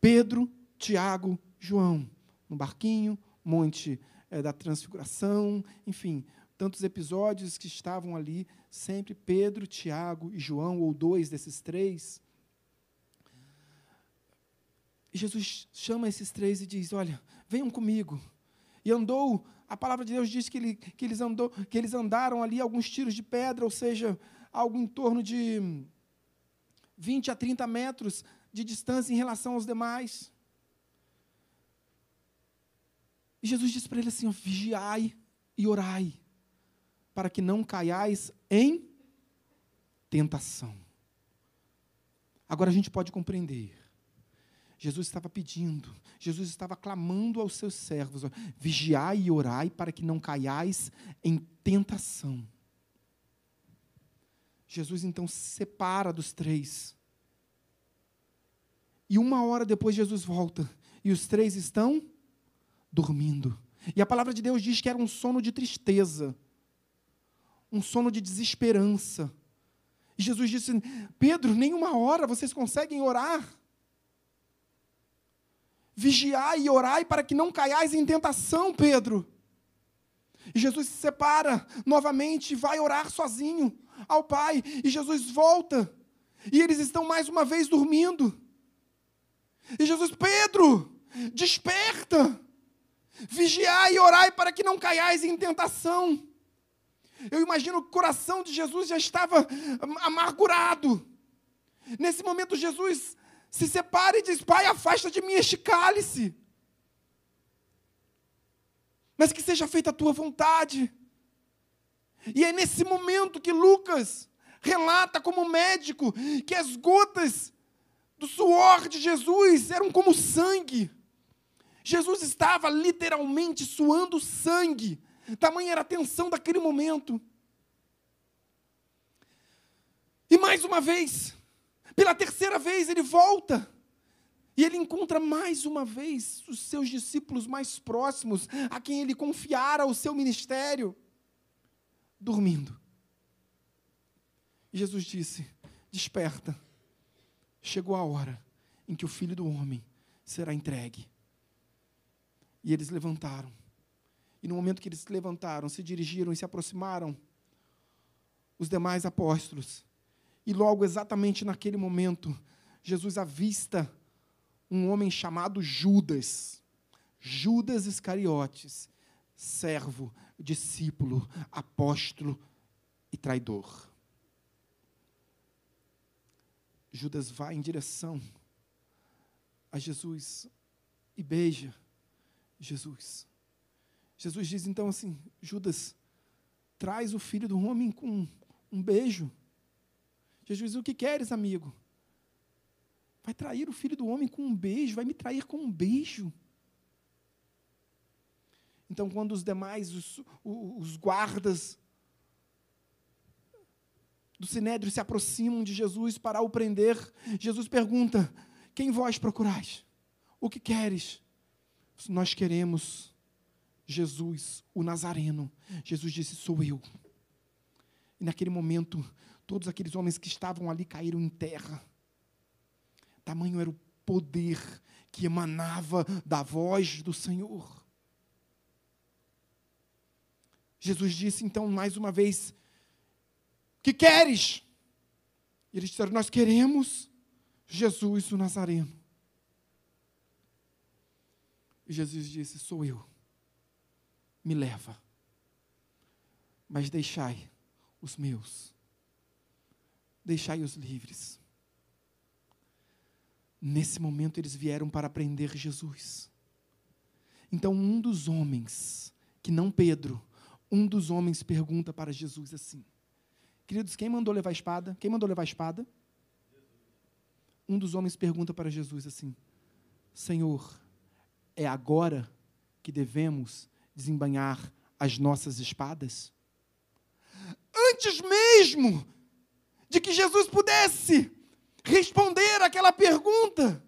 Pedro, Tiago, João. No barquinho, Monte é, da Transfiguração, enfim, tantos episódios que estavam ali, sempre Pedro, Tiago e João, ou dois desses três. Jesus chama esses três e diz: Olha, venham comigo. E andou, a palavra de Deus diz que, ele, que, eles andou, que eles andaram ali alguns tiros de pedra, ou seja, algo em torno de 20 a 30 metros de distância em relação aos demais. E Jesus disse para ele assim: vigiai e orai para que não caiais em tentação. Agora a gente pode compreender. Jesus estava pedindo, Jesus estava clamando aos seus servos: vigiai e orai para que não caiais em tentação. Jesus então se separa dos três. E uma hora depois Jesus volta e os três estão dormindo. E a palavra de Deus diz que era um sono de tristeza um sono de desesperança. E Jesus disse: Pedro, nem uma hora vocês conseguem orar. Vigiai e orai para que não caiais em tentação, Pedro. E Jesus se separa novamente vai orar sozinho ao Pai. E Jesus volta. E eles estão mais uma vez dormindo. E Jesus, Pedro, desperta. Vigiai e orai para que não caiais em tentação. Eu imagino que o coração de Jesus já estava amargurado. Nesse momento, Jesus se separa e diz: Pai, afasta de mim este cálice. Mas que seja feita a tua vontade. E é nesse momento que Lucas relata como médico que as gotas do suor de Jesus eram como sangue. Jesus estava literalmente suando sangue. Tamanha era a tensão daquele momento. E mais uma vez, pela terceira vez, ele volta. E ele encontra mais uma vez os seus discípulos mais próximos, a quem ele confiara o seu ministério, dormindo. E Jesus disse: Desperta, chegou a hora em que o filho do homem será entregue. E eles levantaram. E no momento que eles se levantaram, se dirigiram e se aproximaram, os demais apóstolos e logo, exatamente naquele momento, Jesus avista um homem chamado Judas. Judas Iscariotes, servo, discípulo, apóstolo e traidor. Judas vai em direção a Jesus e beija Jesus. Jesus diz então assim: Judas, traz o filho do homem com um beijo. Jesus O que queres, amigo? Vai trair o filho do homem com um beijo, vai me trair com um beijo. Então, quando os demais, os, os guardas do sinédrio se aproximam de Jesus para o prender, Jesus pergunta: Quem vós procurais? O que queres? Nós queremos Jesus, o Nazareno. Jesus disse: Sou eu. E naquele momento, Todos aqueles homens que estavam ali caíram em terra. Tamanho era o poder que emanava da voz do Senhor. Jesus disse então mais uma vez: Que queres? E eles disseram: Nós queremos Jesus o Nazareno. E Jesus disse: Sou eu. Me leva. Mas deixai os meus deixai-os livres. Nesse momento eles vieram para prender Jesus. Então um dos homens, que não Pedro, um dos homens pergunta para Jesus assim: Queridos, quem mandou levar a espada? Quem mandou levar a espada? Um dos homens pergunta para Jesus assim: Senhor, é agora que devemos desembanhar as nossas espadas? Antes mesmo de que Jesus pudesse responder aquela pergunta.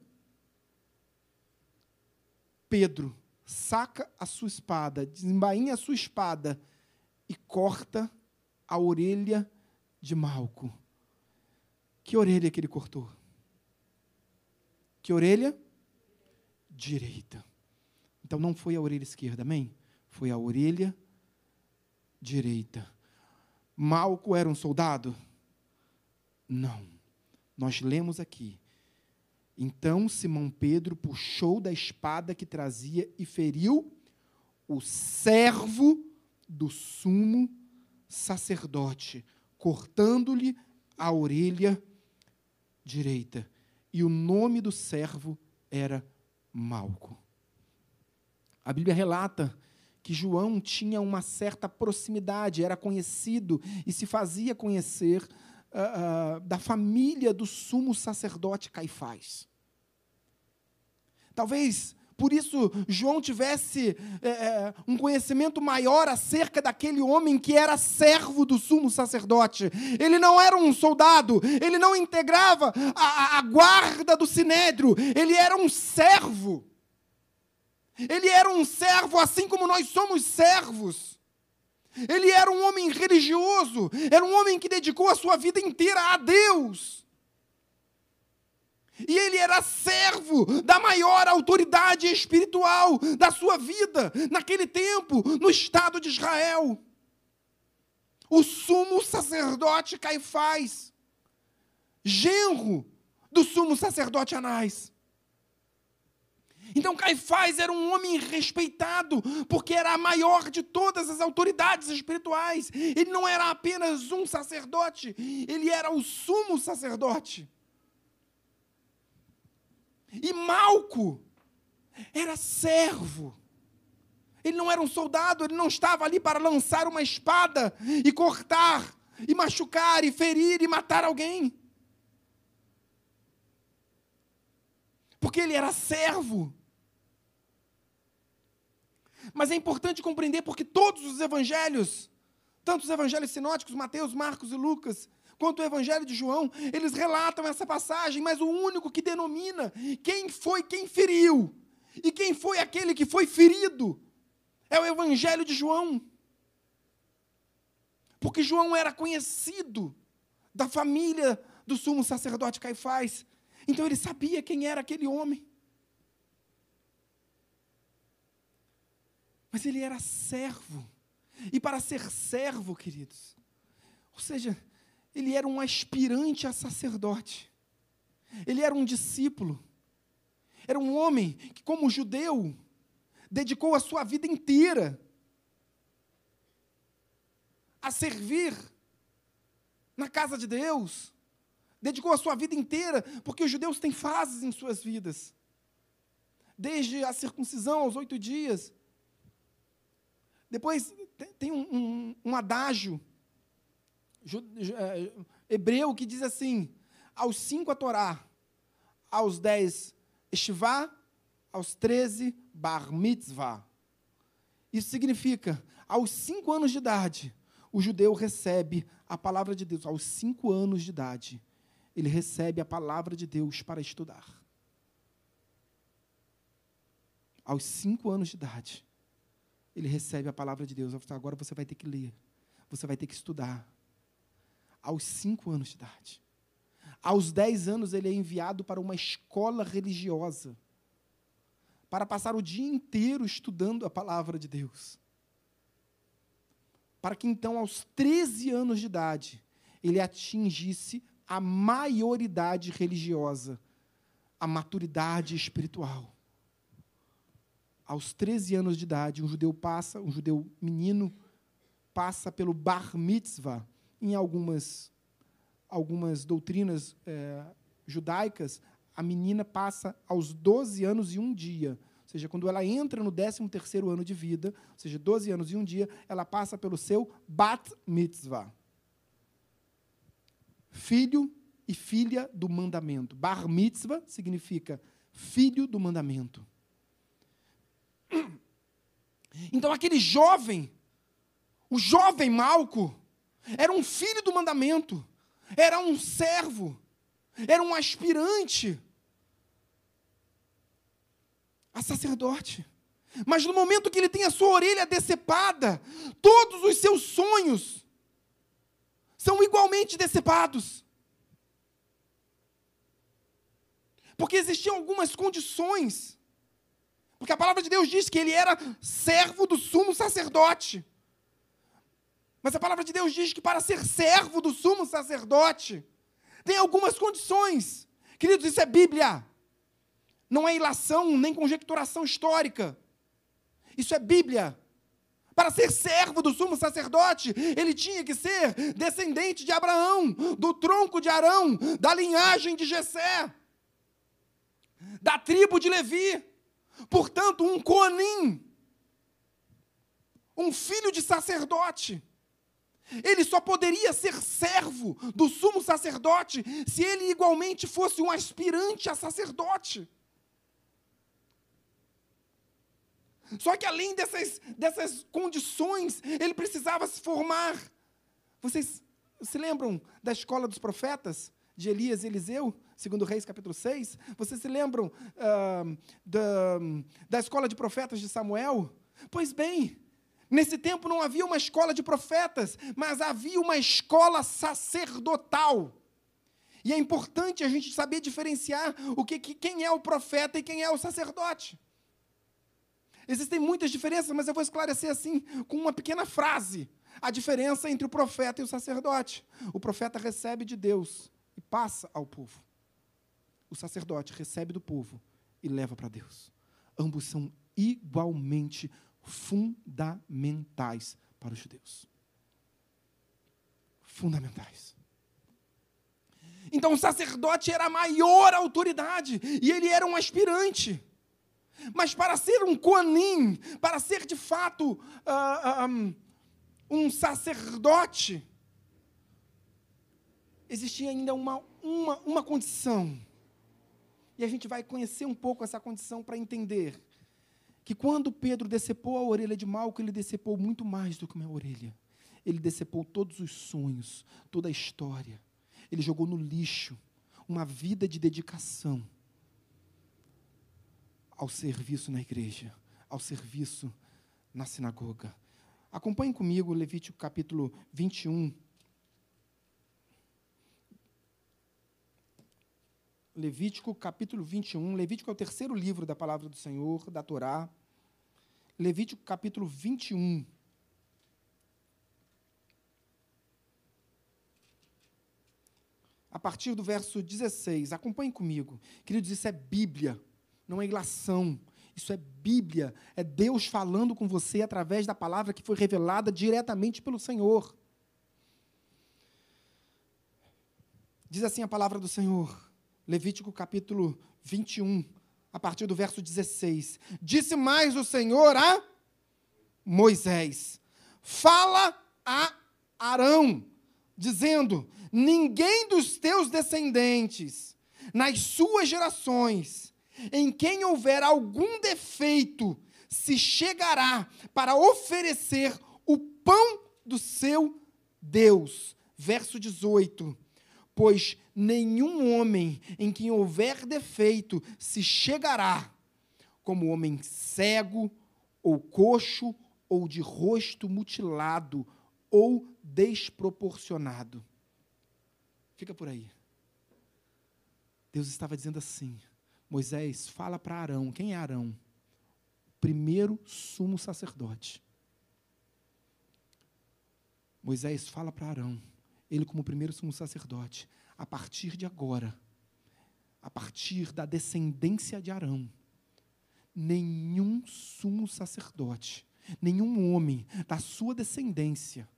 Pedro saca a sua espada, desembainha a sua espada e corta a orelha de Malco. Que orelha que ele cortou? Que orelha? Direita. Então não foi a orelha esquerda, amém? Foi a orelha direita. Malco era um soldado? Não. Nós lemos aqui. Então Simão Pedro puxou da espada que trazia e feriu o servo do sumo sacerdote, cortando-lhe a orelha direita. E o nome do servo era Malco. A Bíblia relata que João tinha uma certa proximidade, era conhecido e se fazia conhecer uh, da família do sumo sacerdote Caifás. Talvez por isso João tivesse é, um conhecimento maior acerca daquele homem que era servo do sumo sacerdote. Ele não era um soldado, ele não integrava a, a guarda do sinédrio, ele era um servo. Ele era um servo assim como nós somos servos. Ele era um homem religioso, era um homem que dedicou a sua vida inteira a Deus. E ele era servo da maior autoridade espiritual da sua vida, naquele tempo, no Estado de Israel. O sumo sacerdote Caifás, genro do sumo sacerdote Anás. Então Caifás era um homem respeitado, porque era a maior de todas as autoridades espirituais. Ele não era apenas um sacerdote, ele era o sumo sacerdote. E Malco era servo. Ele não era um soldado, ele não estava ali para lançar uma espada e cortar, e machucar, e ferir, e matar alguém. Porque ele era servo. Mas é importante compreender porque todos os evangelhos, tanto os evangelhos sinóticos, Mateus, Marcos e Lucas, quanto o evangelho de João, eles relatam essa passagem, mas o único que denomina quem foi quem feriu e quem foi aquele que foi ferido é o evangelho de João. Porque João era conhecido da família do sumo sacerdote Caifás. Então ele sabia quem era aquele homem. Mas ele era servo. E para ser servo, queridos, ou seja, ele era um aspirante a sacerdote. Ele era um discípulo. Era um homem que, como judeu, dedicou a sua vida inteira a servir na casa de Deus. Dedicou a sua vida inteira, porque os judeus têm fases em suas vidas. Desde a circuncisão aos oito dias, depois tem um, um, um adágio é, hebreu que diz assim: aos cinco a Torá, aos dez Estivá, aos treze Bar Mitzvah. Isso significa, aos cinco anos de idade, o judeu recebe a palavra de Deus. Aos cinco anos de idade, ele recebe a palavra de Deus para estudar. Aos cinco anos de idade, ele recebe a palavra de Deus. Agora você vai ter que ler, você vai ter que estudar. Aos cinco anos de idade. Aos dez anos, ele é enviado para uma escola religiosa para passar o dia inteiro estudando a palavra de Deus. Para que então, aos 13 anos de idade, ele atingisse a maioridade religiosa, a maturidade espiritual aos 13 anos de idade, um judeu passa, um judeu menino, passa pelo bar mitzvah. Em algumas, algumas doutrinas é, judaicas, a menina passa aos 12 anos e um dia. Ou seja, quando ela entra no 13 terceiro ano de vida, ou seja, 12 anos e um dia, ela passa pelo seu bat mitzvah. Filho e filha do mandamento. Bar mitzvah significa filho do mandamento. Então aquele jovem, o jovem Malco, era um filho do mandamento, era um servo, era um aspirante a sacerdote. Mas no momento que ele tem a sua orelha decepada, todos os seus sonhos são igualmente decepados. Porque existiam algumas condições porque a palavra de Deus diz que ele era servo do sumo sacerdote. Mas a palavra de Deus diz que para ser servo do sumo sacerdote, tem algumas condições. Queridos, isso é Bíblia. Não é ilação nem conjecturação histórica. Isso é Bíblia. Para ser servo do sumo sacerdote, ele tinha que ser descendente de Abraão, do tronco de Arão, da linhagem de Jessé, da tribo de Levi. Portanto, um Coanim, um filho de sacerdote, ele só poderia ser servo do sumo sacerdote se ele igualmente fosse um aspirante a sacerdote. Só que além dessas, dessas condições, ele precisava se formar. Vocês se lembram da escola dos profetas, de Elias e Eliseu? Segundo Reis capítulo 6. Vocês se lembram uh, da, da escola de profetas de Samuel? Pois bem, nesse tempo não havia uma escola de profetas, mas havia uma escola sacerdotal. E é importante a gente saber diferenciar o que, que, quem é o profeta e quem é o sacerdote. Existem muitas diferenças, mas eu vou esclarecer assim, com uma pequena frase, a diferença entre o profeta e o sacerdote. O profeta recebe de Deus e passa ao povo. O sacerdote recebe do povo e leva para Deus. Ambos são igualmente fundamentais para os judeus. Fundamentais. Então o sacerdote era a maior autoridade e ele era um aspirante. Mas para ser um Koanim, para ser de fato uh, um, um sacerdote, existia ainda uma, uma, uma condição. E a gente vai conhecer um pouco essa condição para entender que quando Pedro decepou a orelha de Malco, ele decepou muito mais do que uma orelha. Ele decepou todos os sonhos, toda a história. Ele jogou no lixo uma vida de dedicação ao serviço na igreja, ao serviço na sinagoga. Acompanhe comigo Levítico capítulo 21. Levítico capítulo 21. Levítico é o terceiro livro da palavra do Senhor, da Torá. Levítico capítulo 21. A partir do verso 16. Acompanhe comigo. Queridos, isso é Bíblia não é ilação. Isso é Bíblia, é Deus falando com você através da palavra que foi revelada diretamente pelo Senhor. Diz assim a palavra do Senhor, Levítico capítulo 21, a partir do verso 16: Disse mais o Senhor a Moisés: Fala a Arão, dizendo: Ninguém dos teus descendentes, nas suas gerações, em quem houver algum defeito, se chegará para oferecer o pão do seu Deus. Verso 18: Pois nenhum homem em quem houver defeito se chegará, como homem cego, ou coxo, ou de rosto mutilado, ou desproporcionado. Fica por aí. Deus estava dizendo assim: Moisés fala para Arão: quem é Arão? Primeiro sumo sacerdote. Moisés fala para Arão, ele, como primeiro sumo sacerdote, a partir de agora, a partir da descendência de Arão, nenhum sumo sacerdote, nenhum homem da sua descendência,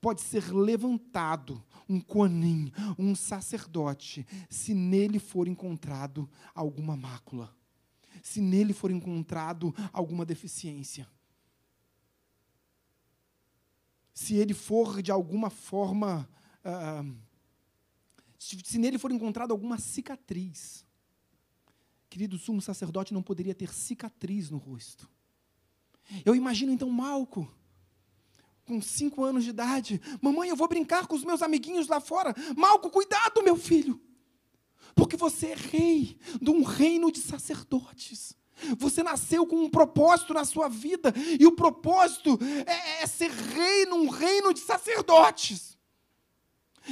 pode ser levantado um coanim, um sacerdote, se nele for encontrado alguma mácula, se nele for encontrado alguma deficiência. Se ele for de alguma forma. Uh, se, nele for encontrado alguma cicatriz. Querido, sumo sacerdote não poderia ter cicatriz no rosto. Eu imagino então Malco com cinco anos de idade. Mamãe, eu vou brincar com os meus amiguinhos lá fora. Malco, cuidado, meu filho. Porque você é rei de um reino de sacerdotes. Você nasceu com um propósito na sua vida. E o propósito é, é ser rei num reino de sacerdotes.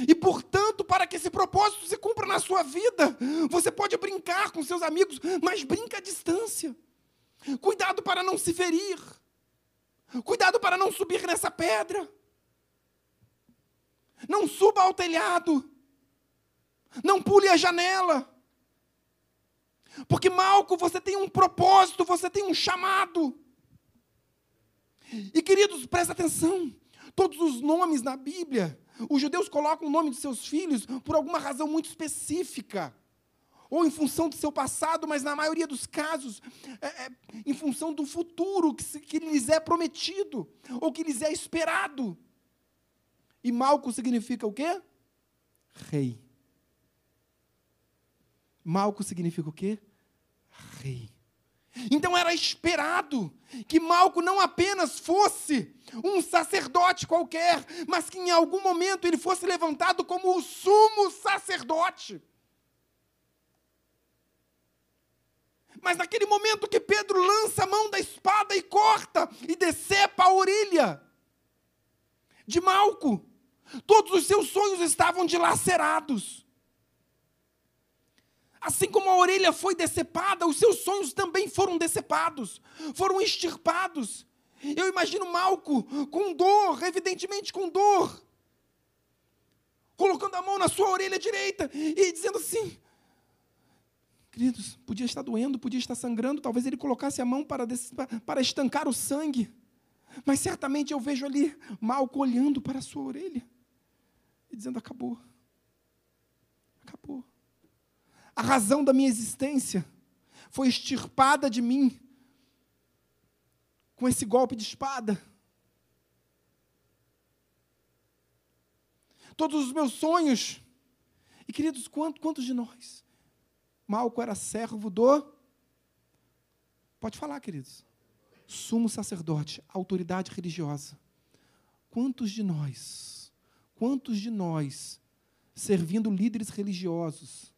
E, portanto, para que esse propósito se cumpra na sua vida, você pode brincar com seus amigos, mas brinca à distância. Cuidado para não se ferir. Cuidado para não subir nessa pedra. Não suba ao telhado. Não pule a janela. Porque, Malco, você tem um propósito, você tem um chamado. E, queridos, presta atenção. Todos os nomes na Bíblia, os judeus colocam o nome de seus filhos por alguma razão muito específica ou em função do seu passado, mas na maioria dos casos, é, é, em função do futuro que, se, que lhes é prometido, ou que lhes é esperado. E Malco significa o quê? Rei. Malco significa o quê? Rei. Então era esperado que Malco não apenas fosse um sacerdote qualquer, mas que em algum momento ele fosse levantado como o sumo sacerdote. Mas naquele momento que Pedro lança a mão da espada e corta e decepa a orelha de Malco, todos os seus sonhos estavam dilacerados. Assim como a orelha foi decepada, os seus sonhos também foram decepados, foram extirpados. Eu imagino Malco com dor, evidentemente com dor, colocando a mão na sua orelha direita e dizendo assim: Queridos, podia estar doendo, podia estar sangrando, talvez ele colocasse a mão para, para estancar o sangue, mas certamente eu vejo ali Malco olhando para a sua orelha e dizendo: Acabou, acabou. A razão da minha existência foi extirpada de mim com esse golpe de espada. Todos os meus sonhos. E queridos, quantos, quantos de nós? Malco era servo do. Pode falar, queridos. Sumo sacerdote, autoridade religiosa. Quantos de nós, quantos de nós, servindo líderes religiosos,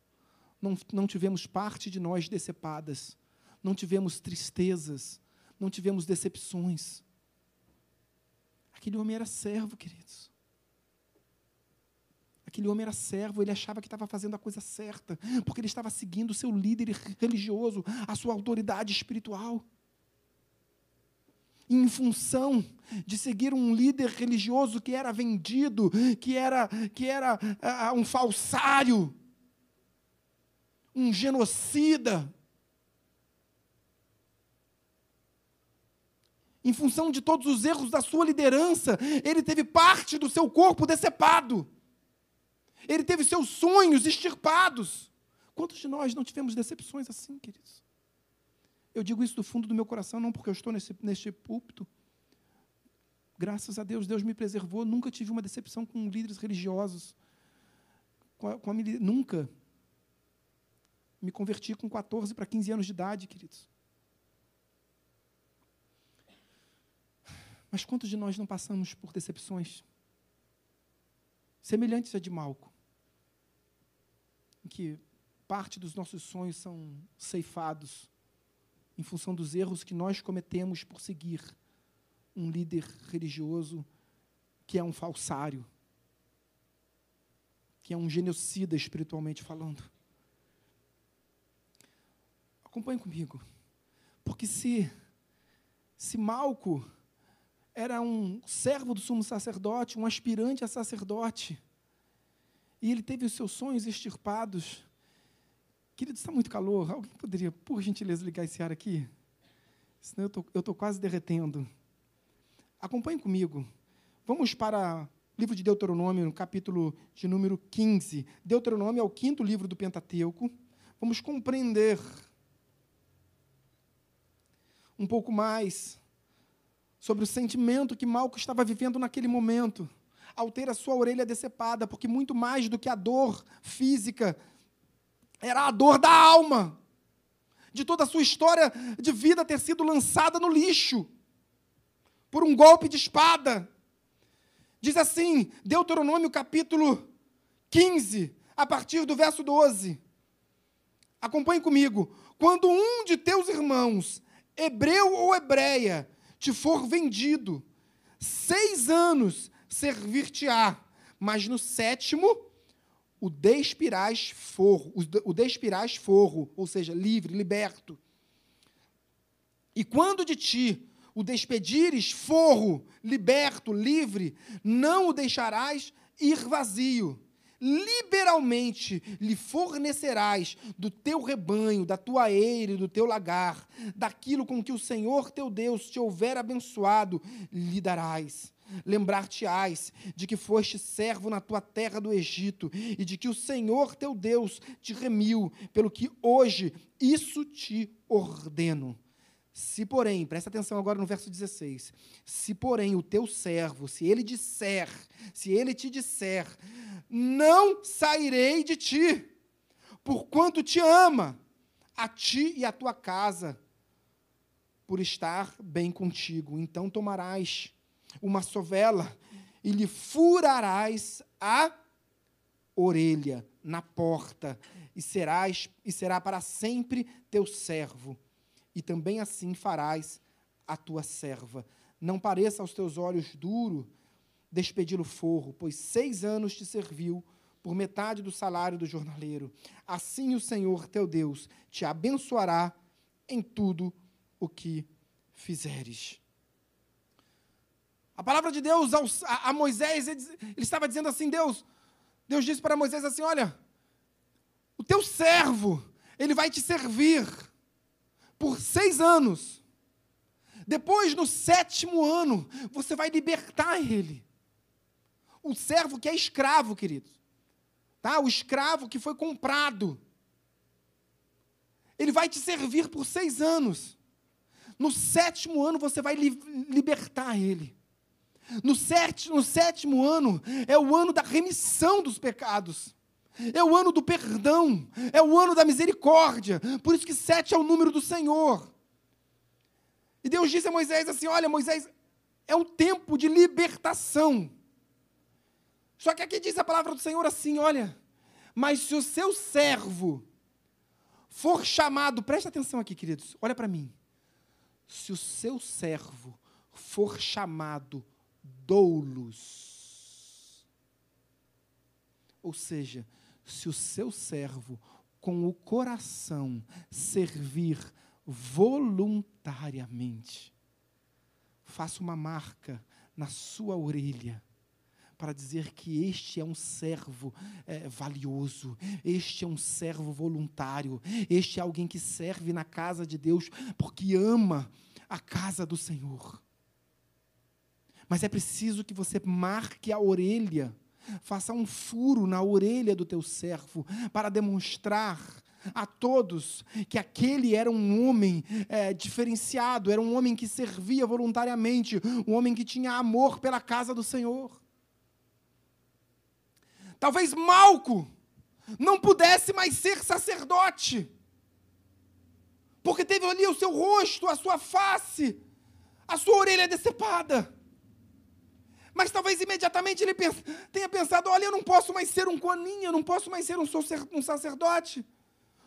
não, não tivemos parte de nós decepadas, não tivemos tristezas, não tivemos decepções. Aquele homem era servo, queridos. Aquele homem era servo, ele achava que estava fazendo a coisa certa, porque ele estava seguindo o seu líder religioso, a sua autoridade espiritual. Em função de seguir um líder religioso que era vendido, que era, que era uh, um falsário, um genocida. Em função de todos os erros da sua liderança, ele teve parte do seu corpo decepado. Ele teve seus sonhos extirpados. Quantos de nós não tivemos decepções assim, queridos? Eu digo isso do fundo do meu coração, não porque eu estou nesse, neste púlpito. Graças a Deus, Deus me preservou. Nunca tive uma decepção com líderes religiosos. Com a, com a, nunca. Me converti com 14 para 15 anos de idade, queridos. Mas quantos de nós não passamos por decepções semelhantes a de Malco? Em que parte dos nossos sonhos são ceifados em função dos erros que nós cometemos por seguir um líder religioso que é um falsário, que é um genocida espiritualmente falando. Acompanhe comigo. Porque se, se Malco era um servo do sumo sacerdote, um aspirante a sacerdote, e ele teve os seus sonhos extirpados, Querido, está muito calor. Alguém poderia, por gentileza, ligar esse ar aqui? Senão eu estou quase derretendo. Acompanhe comigo. Vamos para o livro de Deuteronômio, no capítulo de número 15. Deuteronômio é o quinto livro do Pentateuco. Vamos compreender um pouco mais sobre o sentimento que Malco estava vivendo naquele momento, ao ter a sua orelha decepada, porque muito mais do que a dor física, era a dor da alma, de toda a sua história de vida ter sido lançada no lixo por um golpe de espada. Diz assim, Deuteronômio capítulo 15, a partir do verso 12. Acompanhe comigo. Quando um de teus irmãos hebreu ou hebreia, te for vendido, seis anos servir-te-á, mas no sétimo o despirás forro, o despirás forro, ou seja, livre, liberto. E quando de ti o despedires forro, liberto, livre, não o deixarás ir vazio liberalmente lhe fornecerás do teu rebanho, da tua eira e do teu lagar, daquilo com que o Senhor teu Deus te houver abençoado, lhe darás. Lembrar-te-ás de que foste servo na tua terra do Egito e de que o Senhor teu Deus te remiu, pelo que hoje isso te ordeno. Se, porém, presta atenção agora no verso 16: se, porém, o teu servo, se ele disser, se ele te disser, não sairei de ti, porquanto te ama, a ti e a tua casa, por estar bem contigo. Então tomarás uma sovela e lhe furarás a orelha na porta, e serás e será para sempre teu servo e também assim farás a tua serva. Não pareça aos teus olhos duro despedi-lo forro, pois seis anos te serviu por metade do salário do jornaleiro. Assim o Senhor teu Deus te abençoará em tudo o que fizeres. A palavra de Deus a, Moisés, ele, estava dizendo assim: Deus, Deus disse para Moisés assim: Olha, o teu servo, ele vai te servir por seis anos. Depois, no sétimo ano, você vai libertar ele. O servo que é escravo, queridos tá? O escravo que foi comprado. Ele vai te servir por seis anos. No sétimo ano você vai li libertar ele. No, no sétimo ano é o ano da remissão dos pecados. É o ano do perdão. É o ano da misericórdia. Por isso que sete é o número do Senhor. E Deus disse a Moisés assim: Olha, Moisés, é um tempo de libertação. Só que aqui diz a palavra do Senhor assim: olha, mas se o seu servo for chamado, presta atenção aqui, queridos, olha para mim. Se o seu servo for chamado doulos, ou seja, se o seu servo com o coração servir voluntariamente, faça uma marca na sua orelha para dizer que este é um servo é, valioso, este é um servo voluntário, este é alguém que serve na casa de Deus porque ama a casa do Senhor. Mas é preciso que você marque a orelha, faça um furo na orelha do teu servo para demonstrar a todos que aquele era um homem é, diferenciado, era um homem que servia voluntariamente, um homem que tinha amor pela casa do Senhor. Talvez Malco não pudesse mais ser sacerdote, porque teve ali o seu rosto, a sua face, a sua orelha decepada. Mas talvez imediatamente ele tenha pensado: olha, eu não posso mais ser um coninha, eu não posso mais ser um sacerdote.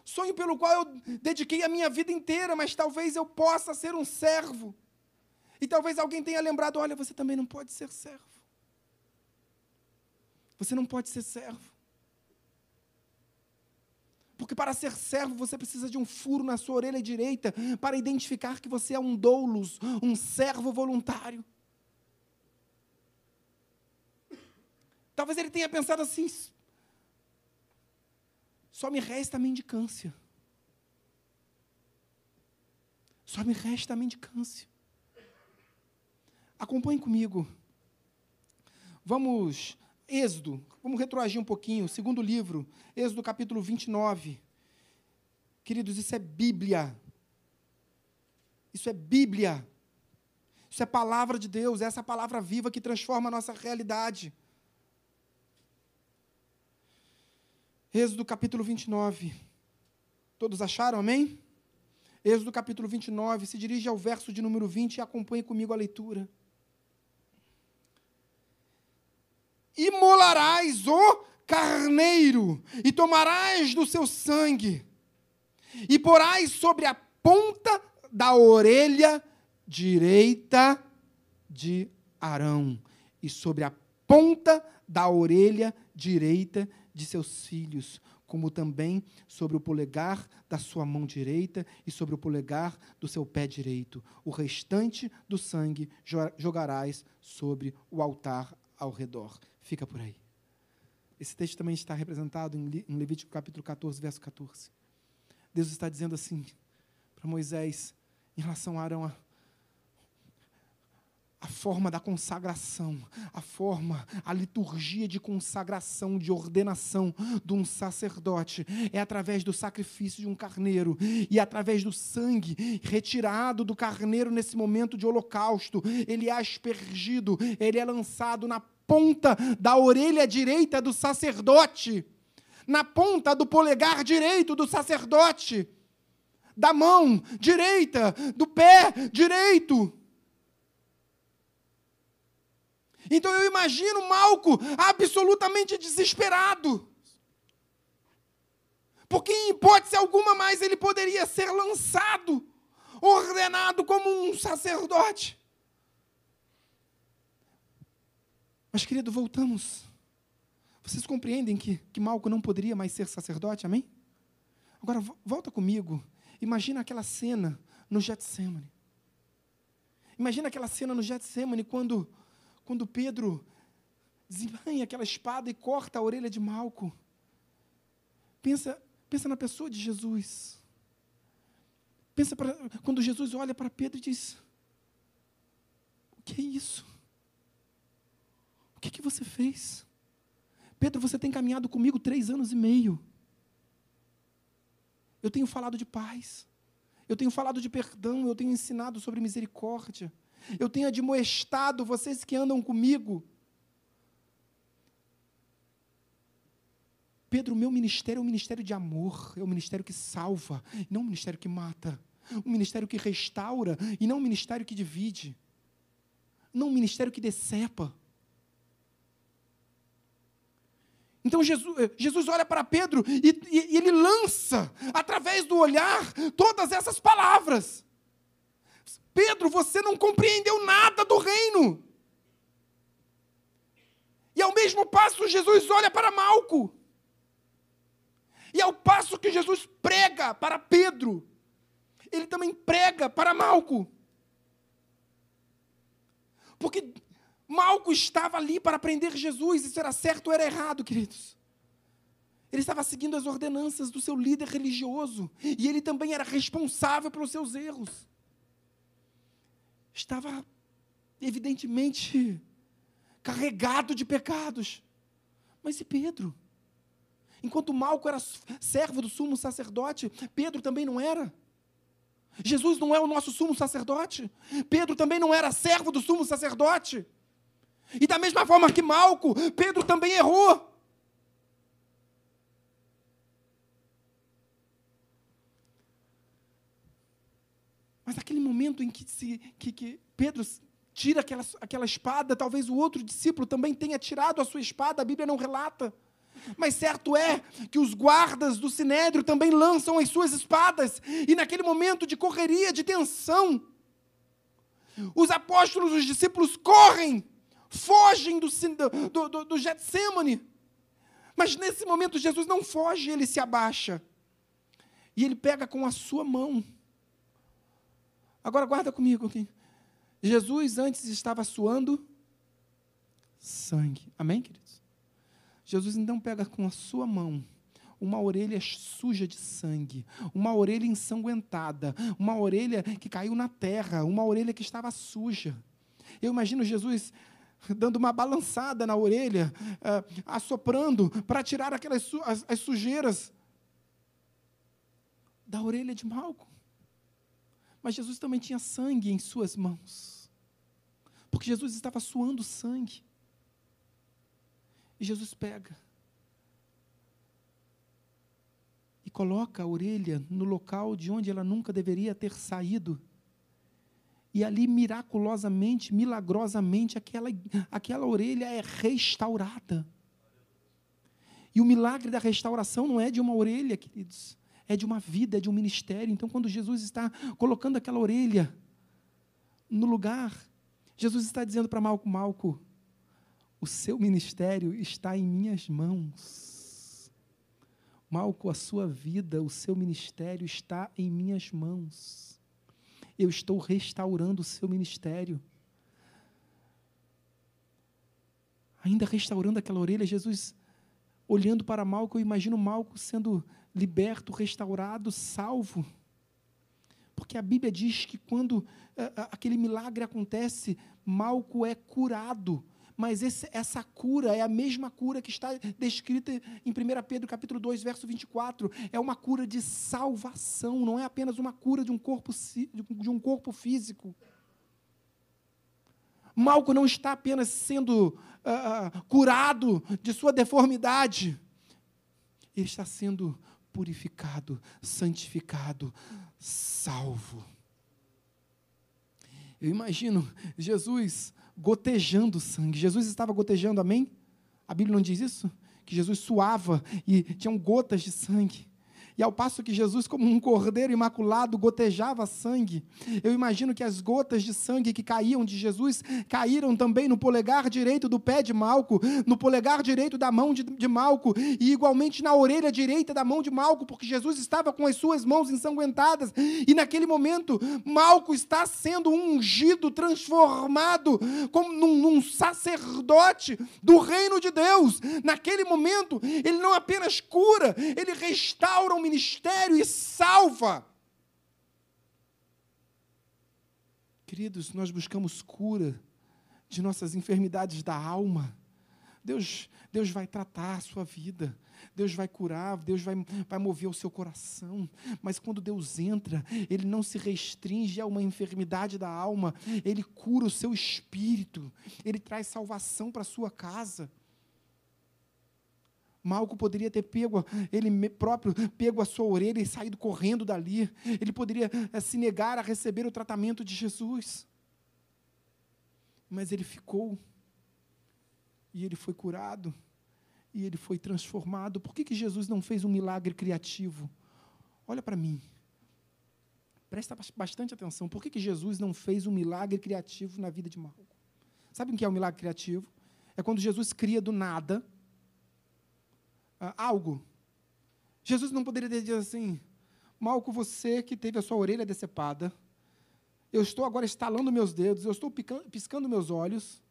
Sonho pelo qual eu dediquei a minha vida inteira, mas talvez eu possa ser um servo. E talvez alguém tenha lembrado: olha, você também não pode ser servo. Você não pode ser servo. Porque para ser servo você precisa de um furo na sua orelha direita para identificar que você é um doulos, um servo voluntário. Talvez ele tenha pensado assim: só me resta a mendicância. Só me resta a mendicância. Acompanhe comigo. Vamos Êxodo, vamos retroagir um pouquinho, segundo livro, Êxodo capítulo 29. Queridos, isso é Bíblia. Isso é Bíblia. Isso é palavra de Deus, é essa palavra viva que transforma a nossa realidade. Êxodo capítulo 29. Todos acharam, amém? Êxodo capítulo 29, se dirige ao verso de número 20 e acompanhe comigo a leitura. imolarás o carneiro, e tomarás do seu sangue, e porás sobre a ponta da orelha direita de Arão, e sobre a ponta da orelha direita de seus filhos, como também sobre o polegar da sua mão direita e sobre o polegar do seu pé direito. O restante do sangue jogarás sobre o altar ao redor fica por aí. Esse texto também está representado em Levítico capítulo 14, verso 14. Deus está dizendo assim para Moisés, em relação a Arão, a, forma da consagração, a forma, a liturgia de consagração, de ordenação de um sacerdote é através do sacrifício de um carneiro e através do sangue retirado do carneiro nesse momento de holocausto, ele é aspergido, ele é lançado na ponta da orelha direita do sacerdote, na ponta do polegar direito do sacerdote, da mão direita, do pé direito. Então eu imagino Malco absolutamente desesperado. Porque em hipótese alguma mais ele poderia ser lançado, ordenado como um sacerdote. Mas, querido, voltamos. Vocês compreendem que, que Malco não poderia mais ser sacerdote, amém? Agora, volta comigo. Imagina aquela cena no Getsemane. Imagina aquela cena no Getsemane quando, quando Pedro desembanha aquela espada e corta a orelha de Malco. Pensa, pensa na pessoa de Jesus. Pensa pra, quando Jesus olha para Pedro e diz: O que é isso? O que, que você fez? Pedro, você tem caminhado comigo três anos e meio. Eu tenho falado de paz. Eu tenho falado de perdão. Eu tenho ensinado sobre misericórdia. Eu tenho admoestado vocês que andam comigo. Pedro, o meu ministério é um ministério de amor, é um ministério que salva, não um ministério que mata, um ministério que restaura e não um ministério que divide, não um ministério que decepa. Então Jesus, eh, Jesus olha para Pedro e, e, e ele lança, através do olhar, todas essas palavras. Pedro, você não compreendeu nada do reino. E ao mesmo passo, Jesus olha para Malco. E ao passo que Jesus prega para Pedro, ele também prega para Malco. Porque Malco estava ali para prender Jesus, isso era certo ou era errado, queridos? Ele estava seguindo as ordenanças do seu líder religioso, e ele também era responsável pelos seus erros. Estava, evidentemente, carregado de pecados. Mas e Pedro? Enquanto Malco era servo do sumo sacerdote, Pedro também não era. Jesus não é o nosso sumo sacerdote. Pedro também não era servo do sumo sacerdote. E da mesma forma que Malco, Pedro também errou. Mas naquele momento em que, se, que, que Pedro tira aquela, aquela espada, talvez o outro discípulo também tenha tirado a sua espada, a Bíblia não relata. Mas certo é que os guardas do sinédrio também lançam as suas espadas, e naquele momento de correria, de tensão, os apóstolos, os discípulos correm, fogem do, do, do, do Getsemane. Mas nesse momento Jesus não foge, ele se abaixa. E ele pega com a sua mão. Agora guarda comigo aqui. Jesus antes estava suando sangue. Amém, querido? Jesus então pega com a sua mão uma orelha suja de sangue, uma orelha ensanguentada, uma orelha que caiu na terra, uma orelha que estava suja. Eu imagino Jesus dando uma balançada na orelha, uh, assoprando para tirar aquelas su as, as sujeiras da orelha de Malco. Mas Jesus também tinha sangue em suas mãos, porque Jesus estava suando sangue. E Jesus pega e coloca a orelha no local de onde ela nunca deveria ter saído. E ali, miraculosamente, milagrosamente, aquela, aquela orelha é restaurada. E o milagre da restauração não é de uma orelha, queridos, é de uma vida, é de um ministério. Então, quando Jesus está colocando aquela orelha no lugar, Jesus está dizendo para Malco: Malco, o seu ministério está em minhas mãos. Malco, a sua vida, o seu ministério está em minhas mãos. Eu estou restaurando o seu ministério. Ainda restaurando aquela orelha, Jesus olhando para Malco, eu imagino Malco sendo liberto, restaurado, salvo. Porque a Bíblia diz que quando uh, aquele milagre acontece, Malco é curado mas esse, essa cura é a mesma cura que está descrita em 1 Pedro capítulo 2, verso 24. É uma cura de salvação, não é apenas uma cura de um corpo, de um corpo físico. Malco não está apenas sendo uh, curado de sua deformidade, ele está sendo purificado, santificado, salvo. Eu imagino Jesus gotejando sangue. Jesus estava gotejando, amém? A Bíblia não diz isso? Que Jesus suava e tinham gotas de sangue. E ao passo que Jesus, como um cordeiro imaculado, gotejava sangue, eu imagino que as gotas de sangue que caíam de Jesus caíram também no polegar direito do pé de Malco, no polegar direito da mão de, de Malco, e igualmente na orelha direita da mão de Malco, porque Jesus estava com as suas mãos ensanguentadas, e naquele momento, Malco está sendo ungido, transformado como num, num sacerdote do reino de Deus. Naquele momento, ele não apenas cura, ele restaura o ministério e salva. Queridos, nós buscamos cura de nossas enfermidades da alma. Deus, Deus vai tratar a sua vida. Deus vai curar, Deus vai, vai mover o seu coração. Mas quando Deus entra, Ele não se restringe a uma enfermidade da alma, Ele cura o seu espírito, Ele traz salvação para a sua casa. Malco poderia ter pego, ele próprio pego a sua orelha e saído correndo dali. Ele poderia é, se negar a receber o tratamento de Jesus. Mas ele ficou. E ele foi curado. E ele foi transformado. Por que, que Jesus não fez um milagre criativo? Olha para mim. Presta bastante atenção. Por que, que Jesus não fez um milagre criativo na vida de Malco? Sabe o que é um milagre criativo? É quando Jesus cria do nada uh, algo. Jesus não poderia dizer assim, Malco, você que teve a sua orelha decepada, eu estou agora estalando meus dedos, eu estou piscando meus olhos,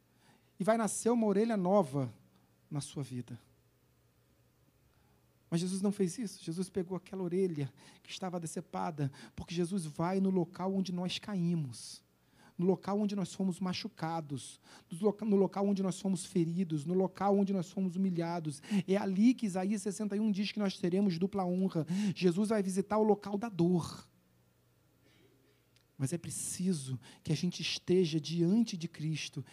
e vai nascer uma orelha nova na sua vida. Mas Jesus não fez isso. Jesus pegou aquela orelha que estava decepada, porque Jesus vai no local onde nós caímos no local onde nós fomos machucados, no local onde nós fomos feridos, no local onde nós fomos humilhados. É ali que Isaías 61 diz que nós teremos dupla honra. Jesus vai visitar o local da dor. Mas é preciso que a gente esteja diante de Cristo.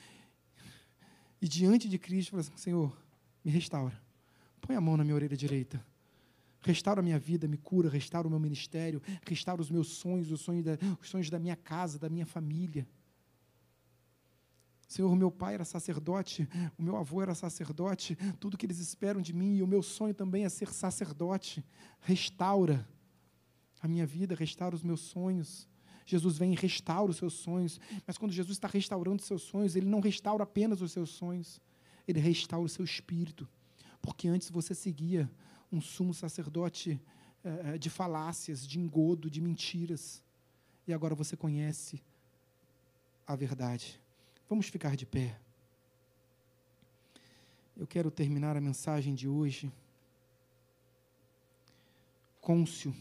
E diante de Cristo, fala assim, Senhor, me restaura. Põe a mão na minha orelha direita. Restaura a minha vida, me cura, restaura o meu ministério, restaura os meus sonhos, os sonhos da, os sonhos da minha casa, da minha família. Senhor, meu pai era sacerdote, o meu avô era sacerdote, tudo que eles esperam de mim, e o meu sonho também é ser sacerdote. Restaura a minha vida, restaura os meus sonhos. Jesus vem e restaura os seus sonhos, mas quando Jesus está restaurando os seus sonhos, Ele não restaura apenas os seus sonhos, Ele restaura o seu espírito, porque antes você seguia um sumo sacerdote é, de falácias, de engodo, de mentiras. E agora você conhece a verdade. Vamos ficar de pé. Eu quero terminar a mensagem de hoje. Côncio.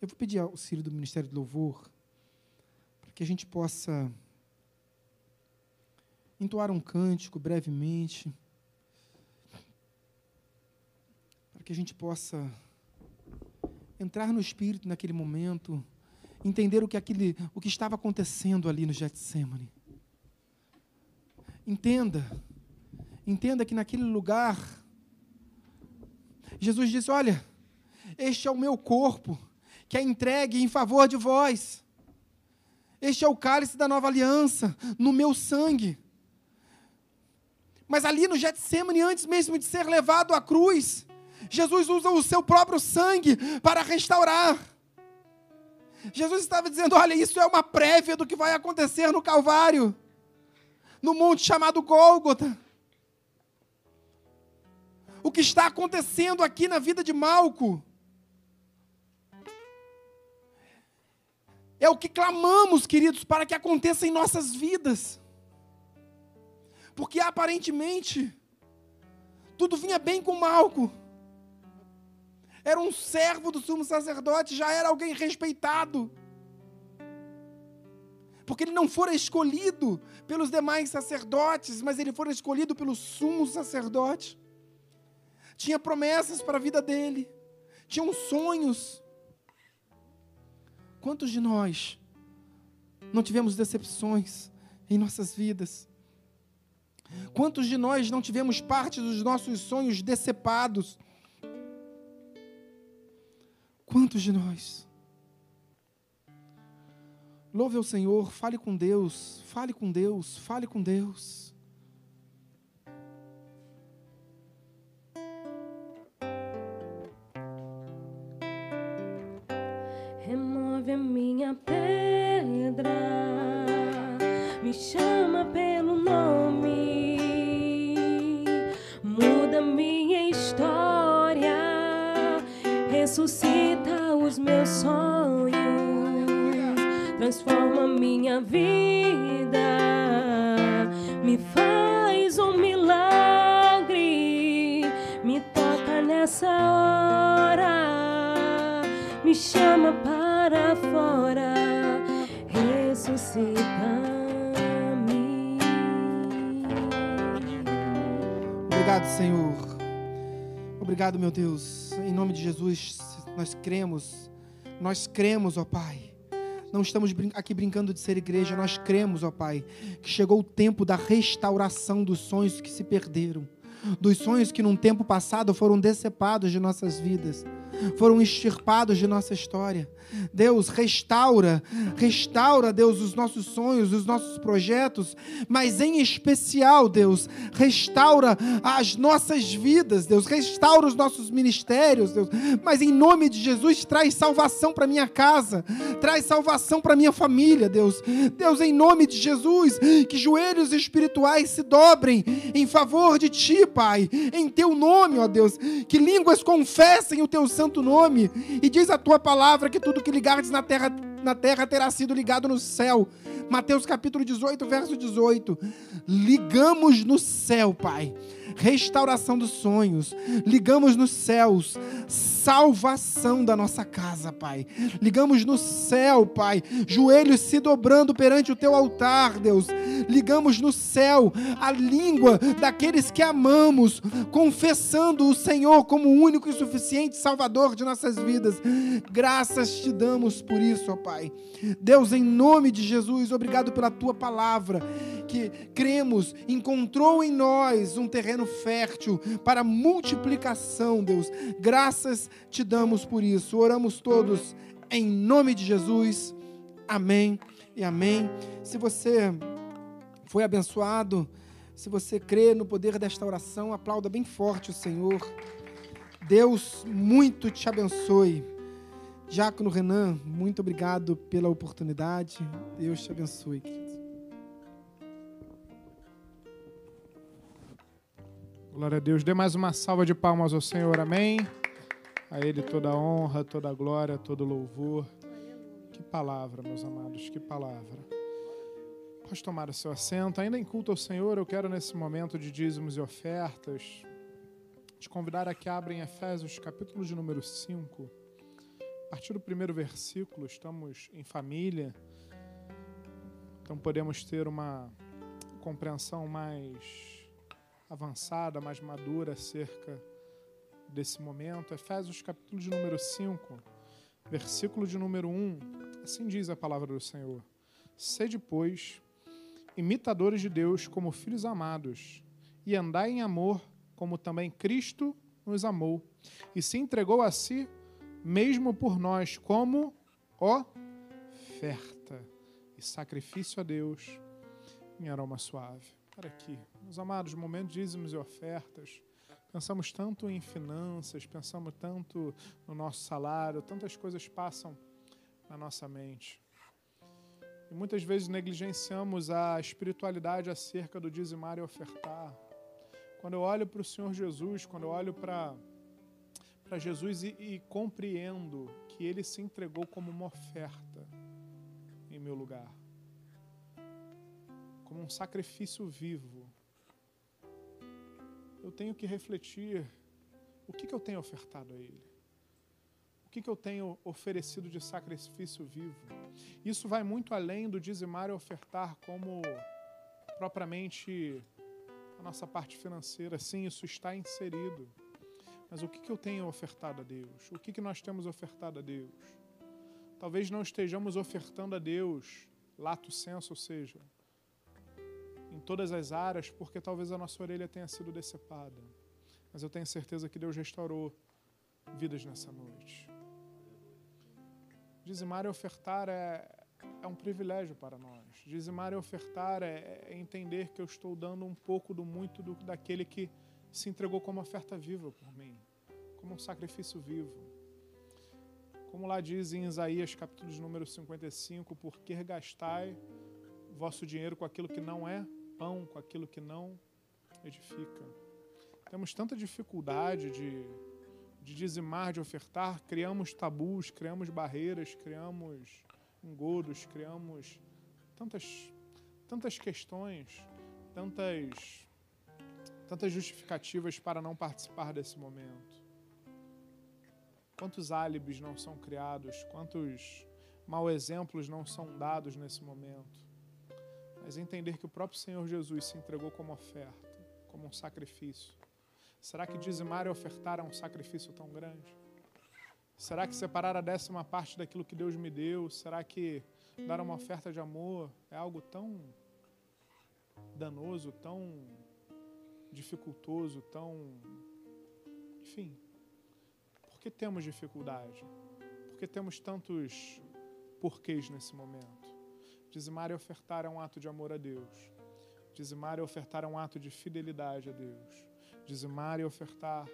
Eu vou pedir auxílio do Ministério do Louvor para que a gente possa entoar um cântico brevemente. Que a gente possa entrar no espírito naquele momento, entender o que, aquele, o que estava acontecendo ali no Getsemane. Entenda, entenda que naquele lugar, Jesus disse: Olha, este é o meu corpo, que é entregue em favor de vós. Este é o cálice da nova aliança, no meu sangue. Mas ali no Getsemane, antes mesmo de ser levado à cruz, Jesus usa o seu próprio sangue para restaurar. Jesus estava dizendo: olha, isso é uma prévia do que vai acontecer no Calvário, no monte chamado Gólgota. O que está acontecendo aqui na vida de Malco é o que clamamos, queridos, para que aconteça em nossas vidas. Porque aparentemente tudo vinha bem com Malco era um servo do sumo sacerdote, já era alguém respeitado. Porque ele não fora escolhido pelos demais sacerdotes, mas ele fora escolhido pelo sumo sacerdote. Tinha promessas para a vida dele, tinham sonhos. Quantos de nós não tivemos decepções em nossas vidas? Quantos de nós não tivemos parte dos nossos sonhos decepados? Quantos de nós? Louve ao Senhor, fale com Deus, fale com Deus, fale com Deus. é minha pedra, me chama pelo nome, muda ressuscita os meus sonhos, transforma minha vida, me faz um milagre, me toca nessa hora, me chama para fora, ressuscita-me. Obrigado, Senhor. Obrigado, meu Deus. Em nome de Jesus, nós cremos. Nós cremos, ó Pai. Não estamos aqui brincando de ser igreja, nós cremos, ó Pai, que chegou o tempo da restauração dos sonhos que se perderam, dos sonhos que num tempo passado foram decepados de nossas vidas, foram extirpados de nossa história. Deus, restaura, restaura, Deus, os nossos sonhos, os nossos projetos, mas em especial, Deus, restaura as nossas vidas, Deus, restaura os nossos ministérios, Deus, mas em nome de Jesus, traz salvação para minha casa, traz salvação para minha família, Deus. Deus, em nome de Jesus, que joelhos espirituais se dobrem em favor de Ti, Pai, em Teu nome, ó Deus, que línguas confessem o Teu santo nome, e diz a Tua palavra que tudo que ligares na terra, na terra terá sido ligado no céu. Mateus capítulo 18, verso 18. Ligamos no céu, Pai. Restauração dos sonhos. Ligamos nos céus. Salvação da nossa casa, Pai. Ligamos no céu, Pai. Joelhos se dobrando perante o teu altar, Deus. Ligamos no céu a língua daqueles que amamos, confessando o Senhor como único e suficiente Salvador de nossas vidas. Graças te damos por isso, ó Pai. Deus, em nome de Jesus, obrigado pela tua palavra, que cremos, encontrou em nós um terreno fértil para multiplicação, Deus. Graças te damos por isso. Oramos todos em nome de Jesus. Amém e amém. Se você foi abençoado, se você crê no poder desta oração, aplauda bem forte o Senhor. Deus muito te abençoe. Diácono Renan, muito obrigado pela oportunidade. Deus te abençoe, querido. Glória a Deus. Dê mais uma salva de palmas ao Senhor. Amém. A Ele toda a honra, toda a glória, todo o louvor. Que palavra, meus amados, que palavra. Pode tomar o seu assento. Ainda em culto ao Senhor, eu quero nesse momento de dízimos e ofertas te convidar a que abra em Efésios, capítulo de número 5. A partir do primeiro versículo, estamos em família, então podemos ter uma compreensão mais avançada, mais madura acerca desse momento. Efésios capítulo de número 5, versículo de número 1. Assim diz a palavra do Senhor: Sede, pois, imitadores de Deus como filhos amados, e andai em amor, como também Cristo nos amou, e se entregou a si mesmo por nós como oferta e sacrifício a Deus em aroma suave. Para aqui, meus amados, momento de dízimos e ofertas. Pensamos tanto em finanças, pensamos tanto no nosso salário, tantas coisas passam na nossa mente. E muitas vezes negligenciamos a espiritualidade acerca do dizimar e ofertar. Quando eu olho para o Senhor Jesus, quando eu olho para para Jesus e, e compreendo que Ele se entregou como uma oferta em meu lugar, como um sacrifício vivo, eu tenho que refletir o que, que eu tenho ofertado a Ele. O que, que eu tenho oferecido de sacrifício vivo? Isso vai muito além do dizimar e ofertar como propriamente a nossa parte financeira. Sim, isso está inserido. Mas o que, eu tenho ofertado a Deus? O que, que nós temos ofertado a Deus? Talvez não estejamos ofertando a Deus lato senso, ou seja, em todas as áreas, porque talvez a nossa orelha tenha sido decepada. Mas eu tenho certeza que Deus restaurou vidas nessa noite. Dizimar e ofertar é, é um privilégio para nós. Dizimar e ofertar é, é entender que eu estou dando um pouco do muito do, daquele que se entregou como oferta viva por mim, como um sacrifício vivo, como lá diz em Isaías, capítulo de número 55, por que gastai vosso dinheiro com aquilo que não é pão, com aquilo que não edifica? Temos tanta dificuldade de, de dizimar, de ofertar, criamos tabus, criamos barreiras, criamos engodos, criamos tantas, tantas questões, tantas, tantas justificativas para não participar desse momento. Quantos álibis não são criados, quantos mau exemplos não são dados nesse momento. Mas entender que o próprio Senhor Jesus se entregou como oferta, como um sacrifício. Será que dizimar e ofertar é um sacrifício tão grande? Será que separar a décima parte daquilo que Deus me deu? Será que dar uma oferta de amor é algo tão danoso, tão dificultoso, tão. Enfim. Por que temos dificuldade? Por que temos tantos porquês nesse momento? Dizimar e ofertar é um ato de amor a Deus. Dizimar e ofertar é um ato de fidelidade a Deus. Dizimar e ofertar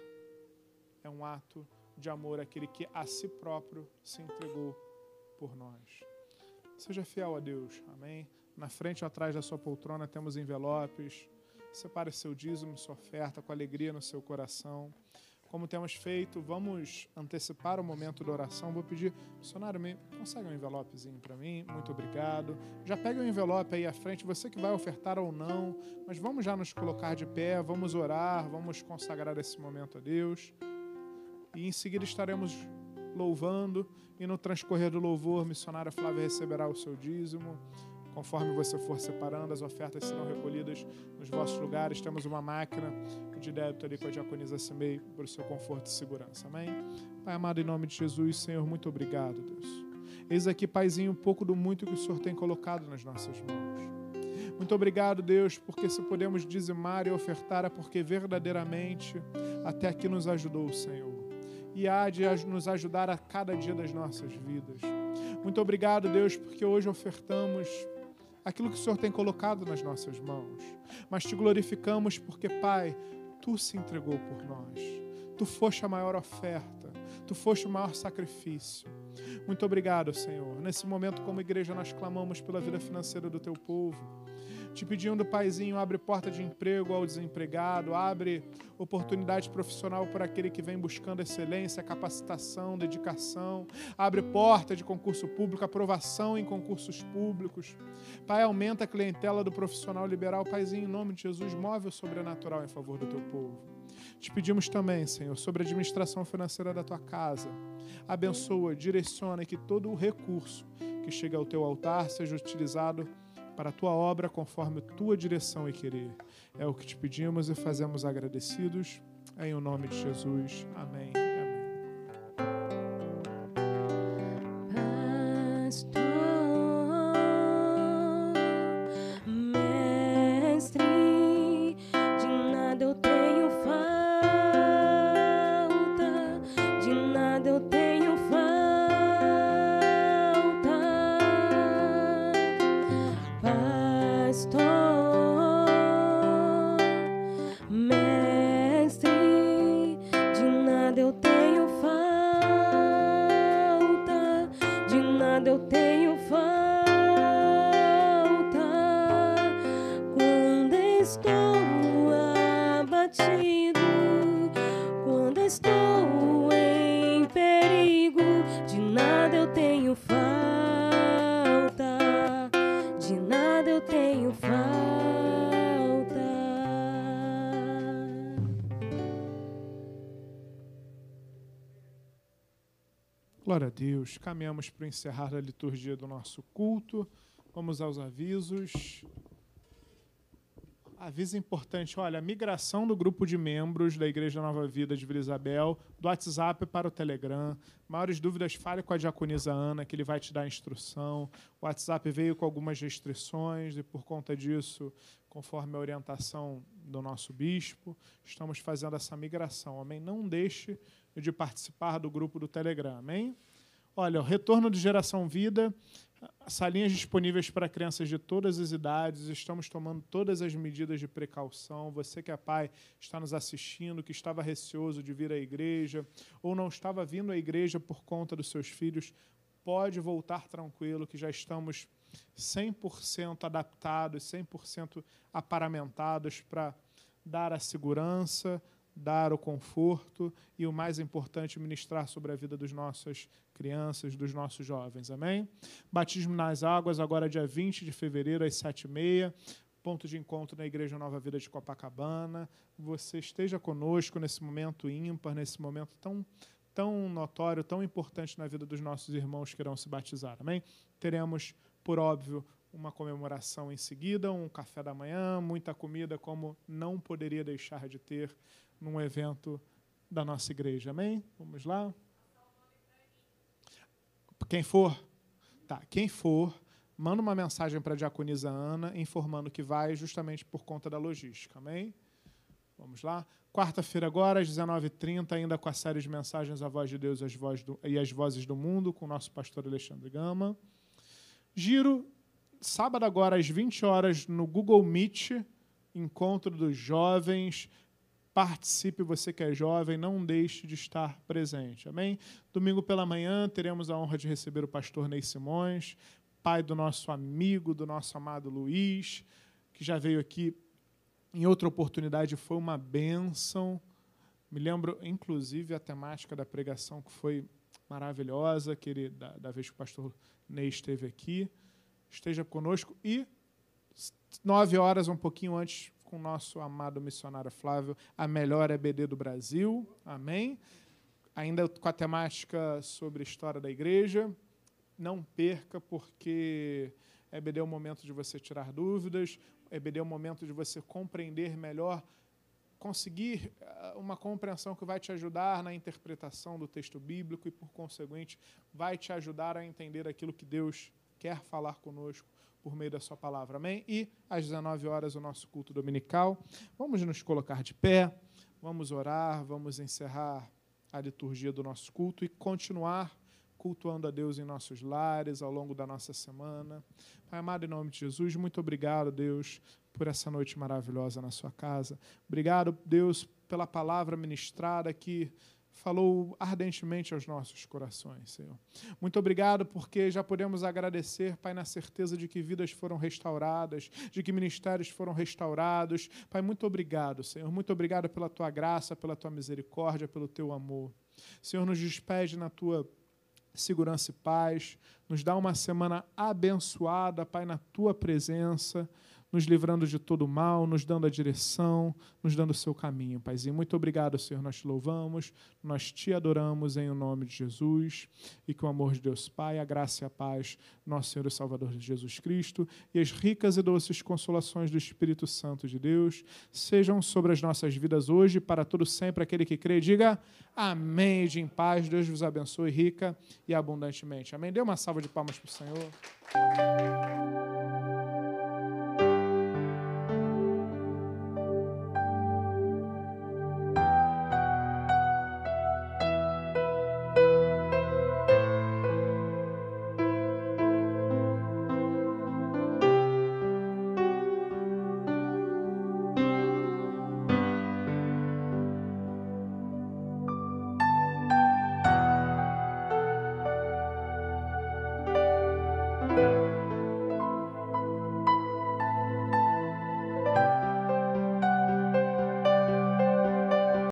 é um ato de amor àquele que a si próprio se entregou por nós. Seja fiel a Deus, amém? Na frente ou atrás da sua poltrona temos envelopes. Separe seu dízimo, sua oferta com alegria no seu coração. Como temos feito, vamos antecipar o momento da oração. Vou pedir, missionário, me consegue um envelopezinho para mim? Muito obrigado. Já pega o um envelope aí à frente, você que vai ofertar ou não, mas vamos já nos colocar de pé, vamos orar, vamos consagrar esse momento a Deus. E em seguida estaremos louvando e no transcorrer do louvor, missionária Flávia receberá o seu dízimo. Conforme você for separando, as ofertas serão recolhidas nos vossos lugares. Temos uma máquina de débito ali com a diaconisa Semei para o seu conforto e segurança. Amém? Pai amado, em nome de Jesus, Senhor, muito obrigado, Deus. Eis aqui, Paizinho, um pouco do muito que o Senhor tem colocado nas nossas mãos. Muito obrigado, Deus, porque se podemos dizimar e ofertar é porque verdadeiramente até aqui nos ajudou o Senhor e há de nos ajudar a cada dia das nossas vidas. Muito obrigado, Deus, porque hoje ofertamos aquilo que o Senhor tem colocado nas nossas mãos. Mas te glorificamos porque, Pai, tu se entregou por nós. Tu foste a maior oferta, tu foste o maior sacrifício. Muito obrigado, Senhor. Nesse momento, como igreja, nós clamamos pela vida financeira do teu povo te pedindo, Paizinho, abre porta de emprego ao desempregado, abre oportunidade profissional por aquele que vem buscando excelência, capacitação, dedicação, abre porta de concurso público, aprovação em concursos públicos. Pai, aumenta a clientela do profissional liberal. Paizinho, em nome de Jesus, move o sobrenatural em favor do teu povo. Te pedimos também, Senhor, sobre a administração financeira da tua casa. Abençoa, direciona que todo o recurso que chega ao teu altar seja utilizado para a tua obra conforme tua direção e querer. É o que te pedimos e fazemos agradecidos. Em o nome de Jesus. Amém. Deus. Caminhamos para encerrar a liturgia do nosso culto. Vamos aos avisos. Aviso importante, olha, a migração do grupo de membros da Igreja Nova Vida de Vila Isabel, do WhatsApp para o Telegram. Maiores dúvidas, fale com a diaconisa Ana, que ele vai te dar a instrução. O WhatsApp veio com algumas restrições e, por conta disso, conforme a orientação do nosso bispo, estamos fazendo essa migração. Amém? Não deixe de participar do grupo do Telegram. Amém? Olha, o retorno de Geração Vida Salinhas disponíveis para crianças de todas as idades, estamos tomando todas as medidas de precaução. Você que é pai, está nos assistindo, que estava receoso de vir à igreja, ou não estava vindo à igreja por conta dos seus filhos, pode voltar tranquilo, que já estamos 100% adaptados, 100% aparamentados para dar a segurança, dar o conforto e, o mais importante, ministrar sobre a vida dos nossas crianças, dos nossos jovens. Amém? Batismo nas águas, agora dia 20 de fevereiro, às 7h30. Ponto de encontro na Igreja Nova Vida de Copacabana. Você esteja conosco nesse momento ímpar, nesse momento tão, tão notório, tão importante na vida dos nossos irmãos que irão se batizar. Amém? Teremos, por óbvio, uma comemoração em seguida, um café da manhã, muita comida, como não poderia deixar de ter num evento da nossa igreja. Amém? Vamos lá? Quem for, tá, quem for, manda uma mensagem para a diaconisa Ana informando que vai justamente por conta da logística. Amém? Vamos lá? Quarta-feira agora, às 19h30, ainda com a série de mensagens A Voz de Deus as e as Vozes do Mundo, com o nosso pastor Alexandre Gama. Giro, sábado agora, às 20 horas, no Google Meet, encontro dos jovens, Participe, você que é jovem, não deixe de estar presente. Amém? Domingo pela manhã teremos a honra de receber o pastor Ney Simões, pai do nosso amigo, do nosso amado Luiz, que já veio aqui em outra oportunidade, foi uma bênção. Me lembro, inclusive, a temática da pregação que foi maravilhosa, que ele, da, da vez que o pastor Ney esteve aqui. Esteja conosco e nove horas, um pouquinho antes, com o nosso amado missionário Flávio, a melhor EBD do Brasil. Amém? Ainda com a temática sobre história da igreja. Não perca, porque EBD é o momento de você tirar dúvidas, EBD é o momento de você compreender melhor, conseguir eh, uma compreensão que vai te ajudar na interpretação do texto bíblico e, por conseguinte, vai te ajudar a entender aquilo que Deus quer falar conosco por meio da Sua palavra. Amém? E às 19 horas, o nosso culto dominical. Vamos nos colocar de pé, vamos orar, vamos encerrar a liturgia do nosso culto e continuar cultuando a Deus em nossos lares ao longo da nossa semana. Pai amado, em nome de Jesus, muito obrigado, Deus, por essa noite maravilhosa na sua casa. Obrigado, Deus, pela palavra ministrada que falou ardentemente aos nossos corações, Senhor. Muito obrigado porque já podemos agradecer, Pai, na certeza de que vidas foram restauradas, de que ministérios foram restaurados. Pai, muito obrigado, Senhor. Muito obrigado pela tua graça, pela tua misericórdia, pelo teu amor. Senhor, nos despede na tua segurança e paz. Nos dá uma semana abençoada, Pai, na tua presença nos livrando de todo mal, nos dando a direção, nos dando o seu caminho, Paizinho. Muito obrigado, Senhor. Nós te louvamos, nós te adoramos em o nome de Jesus e que o amor de Deus Pai, a graça e a paz, nosso Senhor e Salvador Jesus Cristo e as ricas e doces consolações do Espírito Santo de Deus sejam sobre as nossas vidas hoje para todo sempre. Aquele que crê, diga amém. De em paz, Deus vos abençoe rica e abundantemente. Amém. Dê uma salva de palmas para o Senhor.